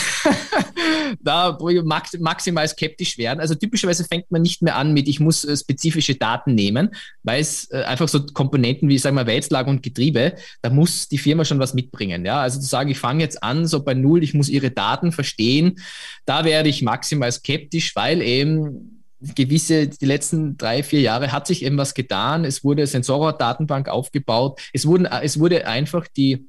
da max, maximal skeptisch werden. Also typischerweise fängt man nicht mehr an mit, ich muss äh, spezifische Daten nehmen, weil es äh, einfach so Komponenten wie, sagen wir, Weizlager und Getriebe, da muss die Firma schon was mitbringen, ja. Also zu sagen, ich fange jetzt an, so bei Null, ich muss ihre Daten verstehen, da werde ich maximal skeptisch, weil eben gewisse, die letzten drei, vier Jahre hat sich eben was getan. Es wurde Sensora-Datenbank aufgebaut. Es wurden, es wurde einfach die,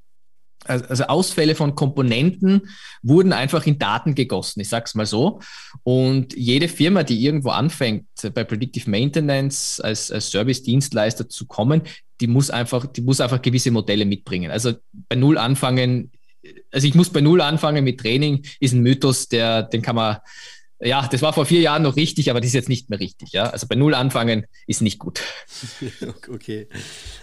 also Ausfälle von Komponenten wurden einfach in Daten gegossen, ich sag's mal so. Und jede Firma, die irgendwo anfängt, bei Predictive Maintenance als, als Service-Dienstleister zu kommen, die muss einfach, die muss einfach gewisse Modelle mitbringen. Also bei Null anfangen, also ich muss bei Null anfangen mit Training, ist ein Mythos, der, den kann man, ja, das war vor vier Jahren noch richtig, aber das ist jetzt nicht mehr richtig. Ja? Also bei Null anfangen ist nicht gut. okay.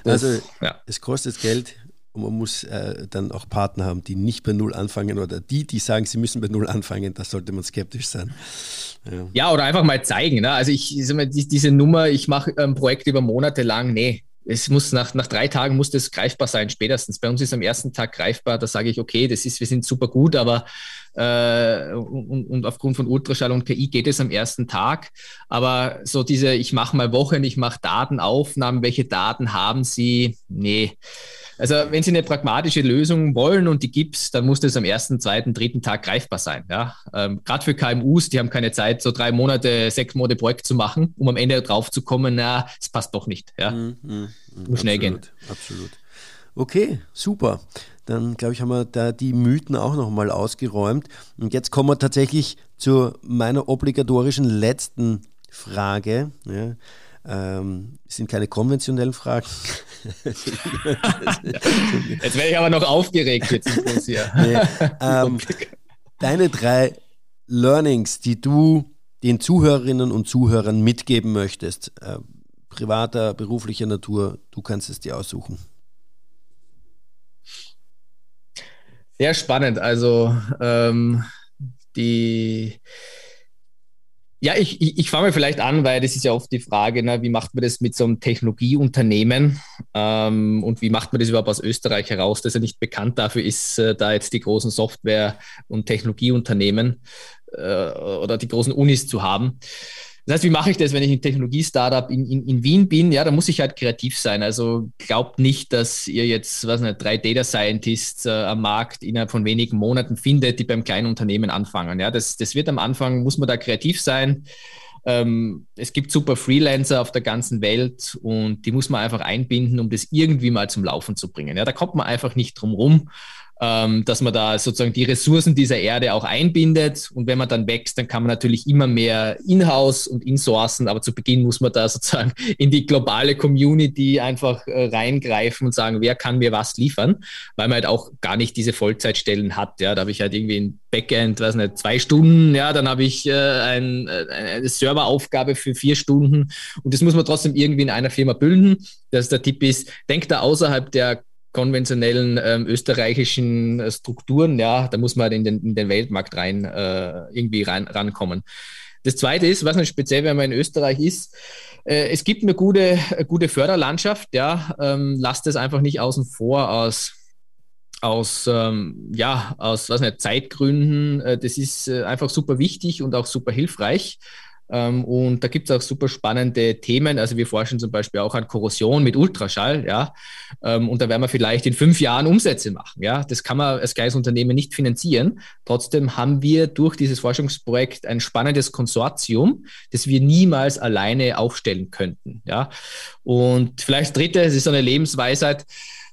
Das, also ja. es kostet Geld und man muss äh, dann auch Partner haben, die nicht bei Null anfangen oder die, die sagen, sie müssen bei Null anfangen, da sollte man skeptisch sein. Ja, ja oder einfach mal zeigen. Ne? Also ich, diese Nummer, ich mache ein Projekt über Monate lang, nee, es muss nach, nach drei Tagen muss das greifbar sein, spätestens. Bei uns ist am ersten Tag greifbar, da sage ich, okay, das ist, wir sind super gut, aber äh, und, und, aufgrund von Ultraschall und KI geht es am ersten Tag. Aber so diese, ich mache mal Wochen, ich mache Datenaufnahmen, welche Daten haben Sie? Nee. Also wenn Sie eine pragmatische Lösung wollen und die gibt es, dann muss das am ersten, zweiten, dritten Tag greifbar sein. Ja? Ähm, Gerade für KMUs, die haben keine Zeit, so drei Monate, sechs Monate Projekt zu machen, um am Ende drauf zu kommen, na, es passt doch nicht. Ja? Mhm, mh, muss schnell absolut, gehen. Absolut. Okay, super. Dann glaube ich, haben wir da die Mythen auch nochmal ausgeräumt. Und jetzt kommen wir tatsächlich zu meiner obligatorischen letzten Frage. Ja. Ähm, es sind keine konventionellen Fragen. jetzt werde ich aber noch aufgeregt jetzt hier. Nee, ähm, deine drei Learnings, die du den Zuhörerinnen und Zuhörern mitgeben möchtest, äh, privater, beruflicher Natur, du kannst es dir aussuchen. Sehr spannend. Also ähm, die ja, ich, ich, ich fange vielleicht an, weil das ist ja oft die Frage, ne, wie macht man das mit so einem Technologieunternehmen ähm, und wie macht man das überhaupt aus Österreich heraus, dass er nicht bekannt dafür ist, äh, da jetzt die großen Software- und Technologieunternehmen äh, oder die großen Unis zu haben. Das heißt, wie mache ich das, wenn ich ein Technologie-Startup in, in, in Wien bin? Ja, da muss ich halt kreativ sein. Also glaubt nicht, dass ihr jetzt, was nicht, drei Data Scientists äh, am Markt innerhalb von wenigen Monaten findet, die beim kleinen Unternehmen anfangen. Ja, das, das wird am Anfang, muss man da kreativ sein. Ähm, es gibt super Freelancer auf der ganzen Welt und die muss man einfach einbinden, um das irgendwie mal zum Laufen zu bringen. Ja, da kommt man einfach nicht drum rum. Ähm, dass man da sozusagen die Ressourcen dieser Erde auch einbindet. Und wenn man dann wächst, dann kann man natürlich immer mehr in-house und insourcen. Aber zu Beginn muss man da sozusagen in die globale Community einfach äh, reingreifen und sagen, wer kann mir was liefern, weil man halt auch gar nicht diese Vollzeitstellen hat. Ja, da habe ich halt irgendwie ein Backend, weiß nicht, zwei Stunden. Ja, dann habe ich äh, ein, äh, eine Serveraufgabe für vier Stunden. Und das muss man trotzdem irgendwie in einer Firma bilden. Das der Tipp ist, denkt da außerhalb der konventionellen ähm, österreichischen äh, Strukturen, ja, da muss man halt in den, in den Weltmarkt rein äh, irgendwie rein, rankommen. Das zweite ist, was nicht speziell, wenn man in Österreich ist, äh, es gibt eine gute, gute Förderlandschaft, ja, ähm, lasst es einfach nicht außen vor aus aus, ähm, ja, aus was nicht, Zeitgründen. Äh, das ist äh, einfach super wichtig und auch super hilfreich. Ähm, und da gibt es auch super spannende Themen. Also wir forschen zum Beispiel auch an Korrosion mit Ultraschall, ja. Ähm, und da werden wir vielleicht in fünf Jahren Umsätze machen. Ja, das kann man als kleines Unternehmen nicht finanzieren. Trotzdem haben wir durch dieses Forschungsprojekt ein spannendes Konsortium, das wir niemals alleine aufstellen könnten. Ja. Und vielleicht dritte, es ist so eine Lebensweisheit.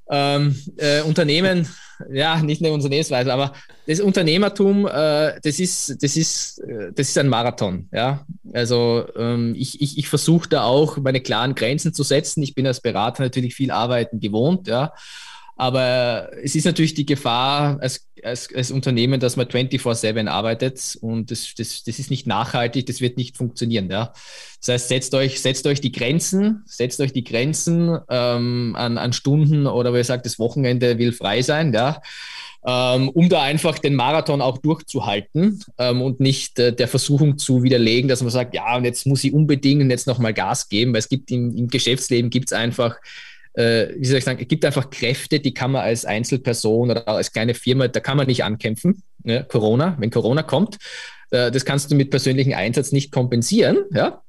Ähm, äh, Unternehmen ja, nicht eine Unternehmensweise, aber das Unternehmertum, äh, das ist, das ist, äh, das ist ein Marathon. Ja, also ähm, ich, ich, ich versuche da auch meine klaren Grenzen zu setzen. Ich bin als Berater natürlich viel arbeiten gewohnt. Ja, aber es ist natürlich die Gefahr als, als, als Unternehmen, dass man 24-7 arbeitet und das, das, das ist nicht nachhaltig, das wird nicht funktionieren. Ja. Das heißt, setzt euch, setzt euch die Grenzen, setzt euch die Grenzen ähm, an, an Stunden oder wie sagt, das Wochenende will frei sein, ja. Ähm, um da einfach den Marathon auch durchzuhalten ähm, und nicht äh, der Versuchung zu widerlegen, dass man sagt, ja, und jetzt muss ich unbedingt jetzt nochmal Gas geben, weil es gibt im, im Geschäftsleben gibt es einfach äh, wie soll ich sagen, es gibt einfach Kräfte, die kann man als Einzelperson oder als kleine Firma, da kann man nicht ankämpfen. Ja, Corona, wenn Corona kommt, äh, das kannst du mit persönlichem Einsatz nicht kompensieren. Ja?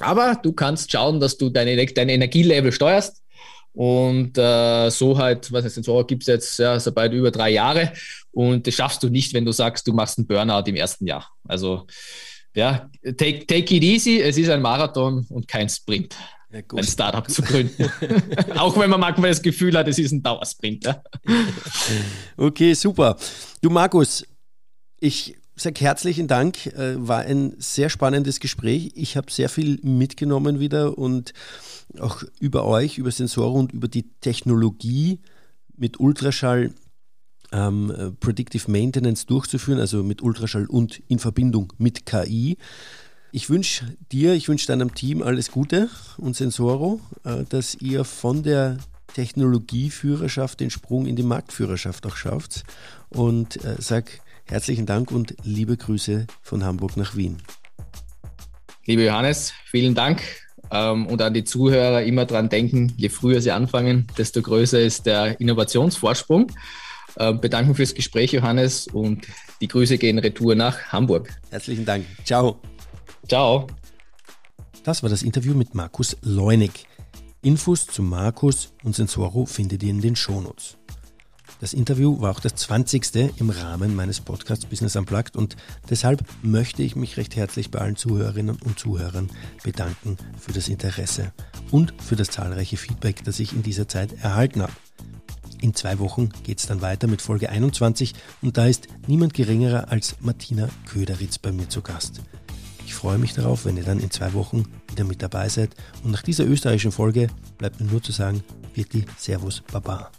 Aber du kannst schauen, dass du deine, dein Energielevel steuerst. Und äh, so halt, was heißt denn, so gibt es jetzt ja, so bald über drei Jahre. Und das schaffst du nicht, wenn du sagst, du machst einen Burnout im ersten Jahr. Also ja, take, take it easy, es ist ein Marathon und kein Sprint ein Startup zu gründen. Auch wenn man manchmal das Gefühl hat, es ist ein Dauersprint. Ja? Okay, super. Du Markus, ich sage herzlichen Dank. Äh, war ein sehr spannendes Gespräch. Ich habe sehr viel mitgenommen wieder und auch über euch, über Sensoren und über die Technologie mit Ultraschall ähm, äh, Predictive Maintenance durchzuführen, also mit Ultraschall und in Verbindung mit KI. Ich wünsche dir, ich wünsche deinem Team alles Gute und Sensoro, äh, dass ihr von der Technologieführerschaft den Sprung in die Marktführerschaft auch schafft. Und äh, sag herzlichen Dank und liebe Grüße von Hamburg nach Wien. Liebe Johannes, vielen Dank. Ähm, und an die Zuhörer immer dran denken, je früher sie anfangen, desto größer ist der Innovationsvorsprung. Ähm, bedanken fürs Gespräch, Johannes, und die Grüße gehen retour nach Hamburg. Herzlichen Dank. Ciao. Ciao. Das war das Interview mit Markus Leunig. Infos zu Markus und Sensoro findet ihr in den Shownotes. Das Interview war auch das 20. im Rahmen meines Podcasts Business Unplugged und deshalb möchte ich mich recht herzlich bei allen Zuhörerinnen und Zuhörern bedanken für das Interesse und für das zahlreiche Feedback, das ich in dieser Zeit erhalten habe. In zwei Wochen geht es dann weiter mit Folge 21 und da ist niemand geringerer als Martina Köderitz bei mir zu Gast. Ich freue mich darauf, wenn ihr dann in zwei Wochen wieder mit dabei seid. Und nach dieser österreichischen Folge bleibt mir nur zu sagen, Virti, Servus, Baba.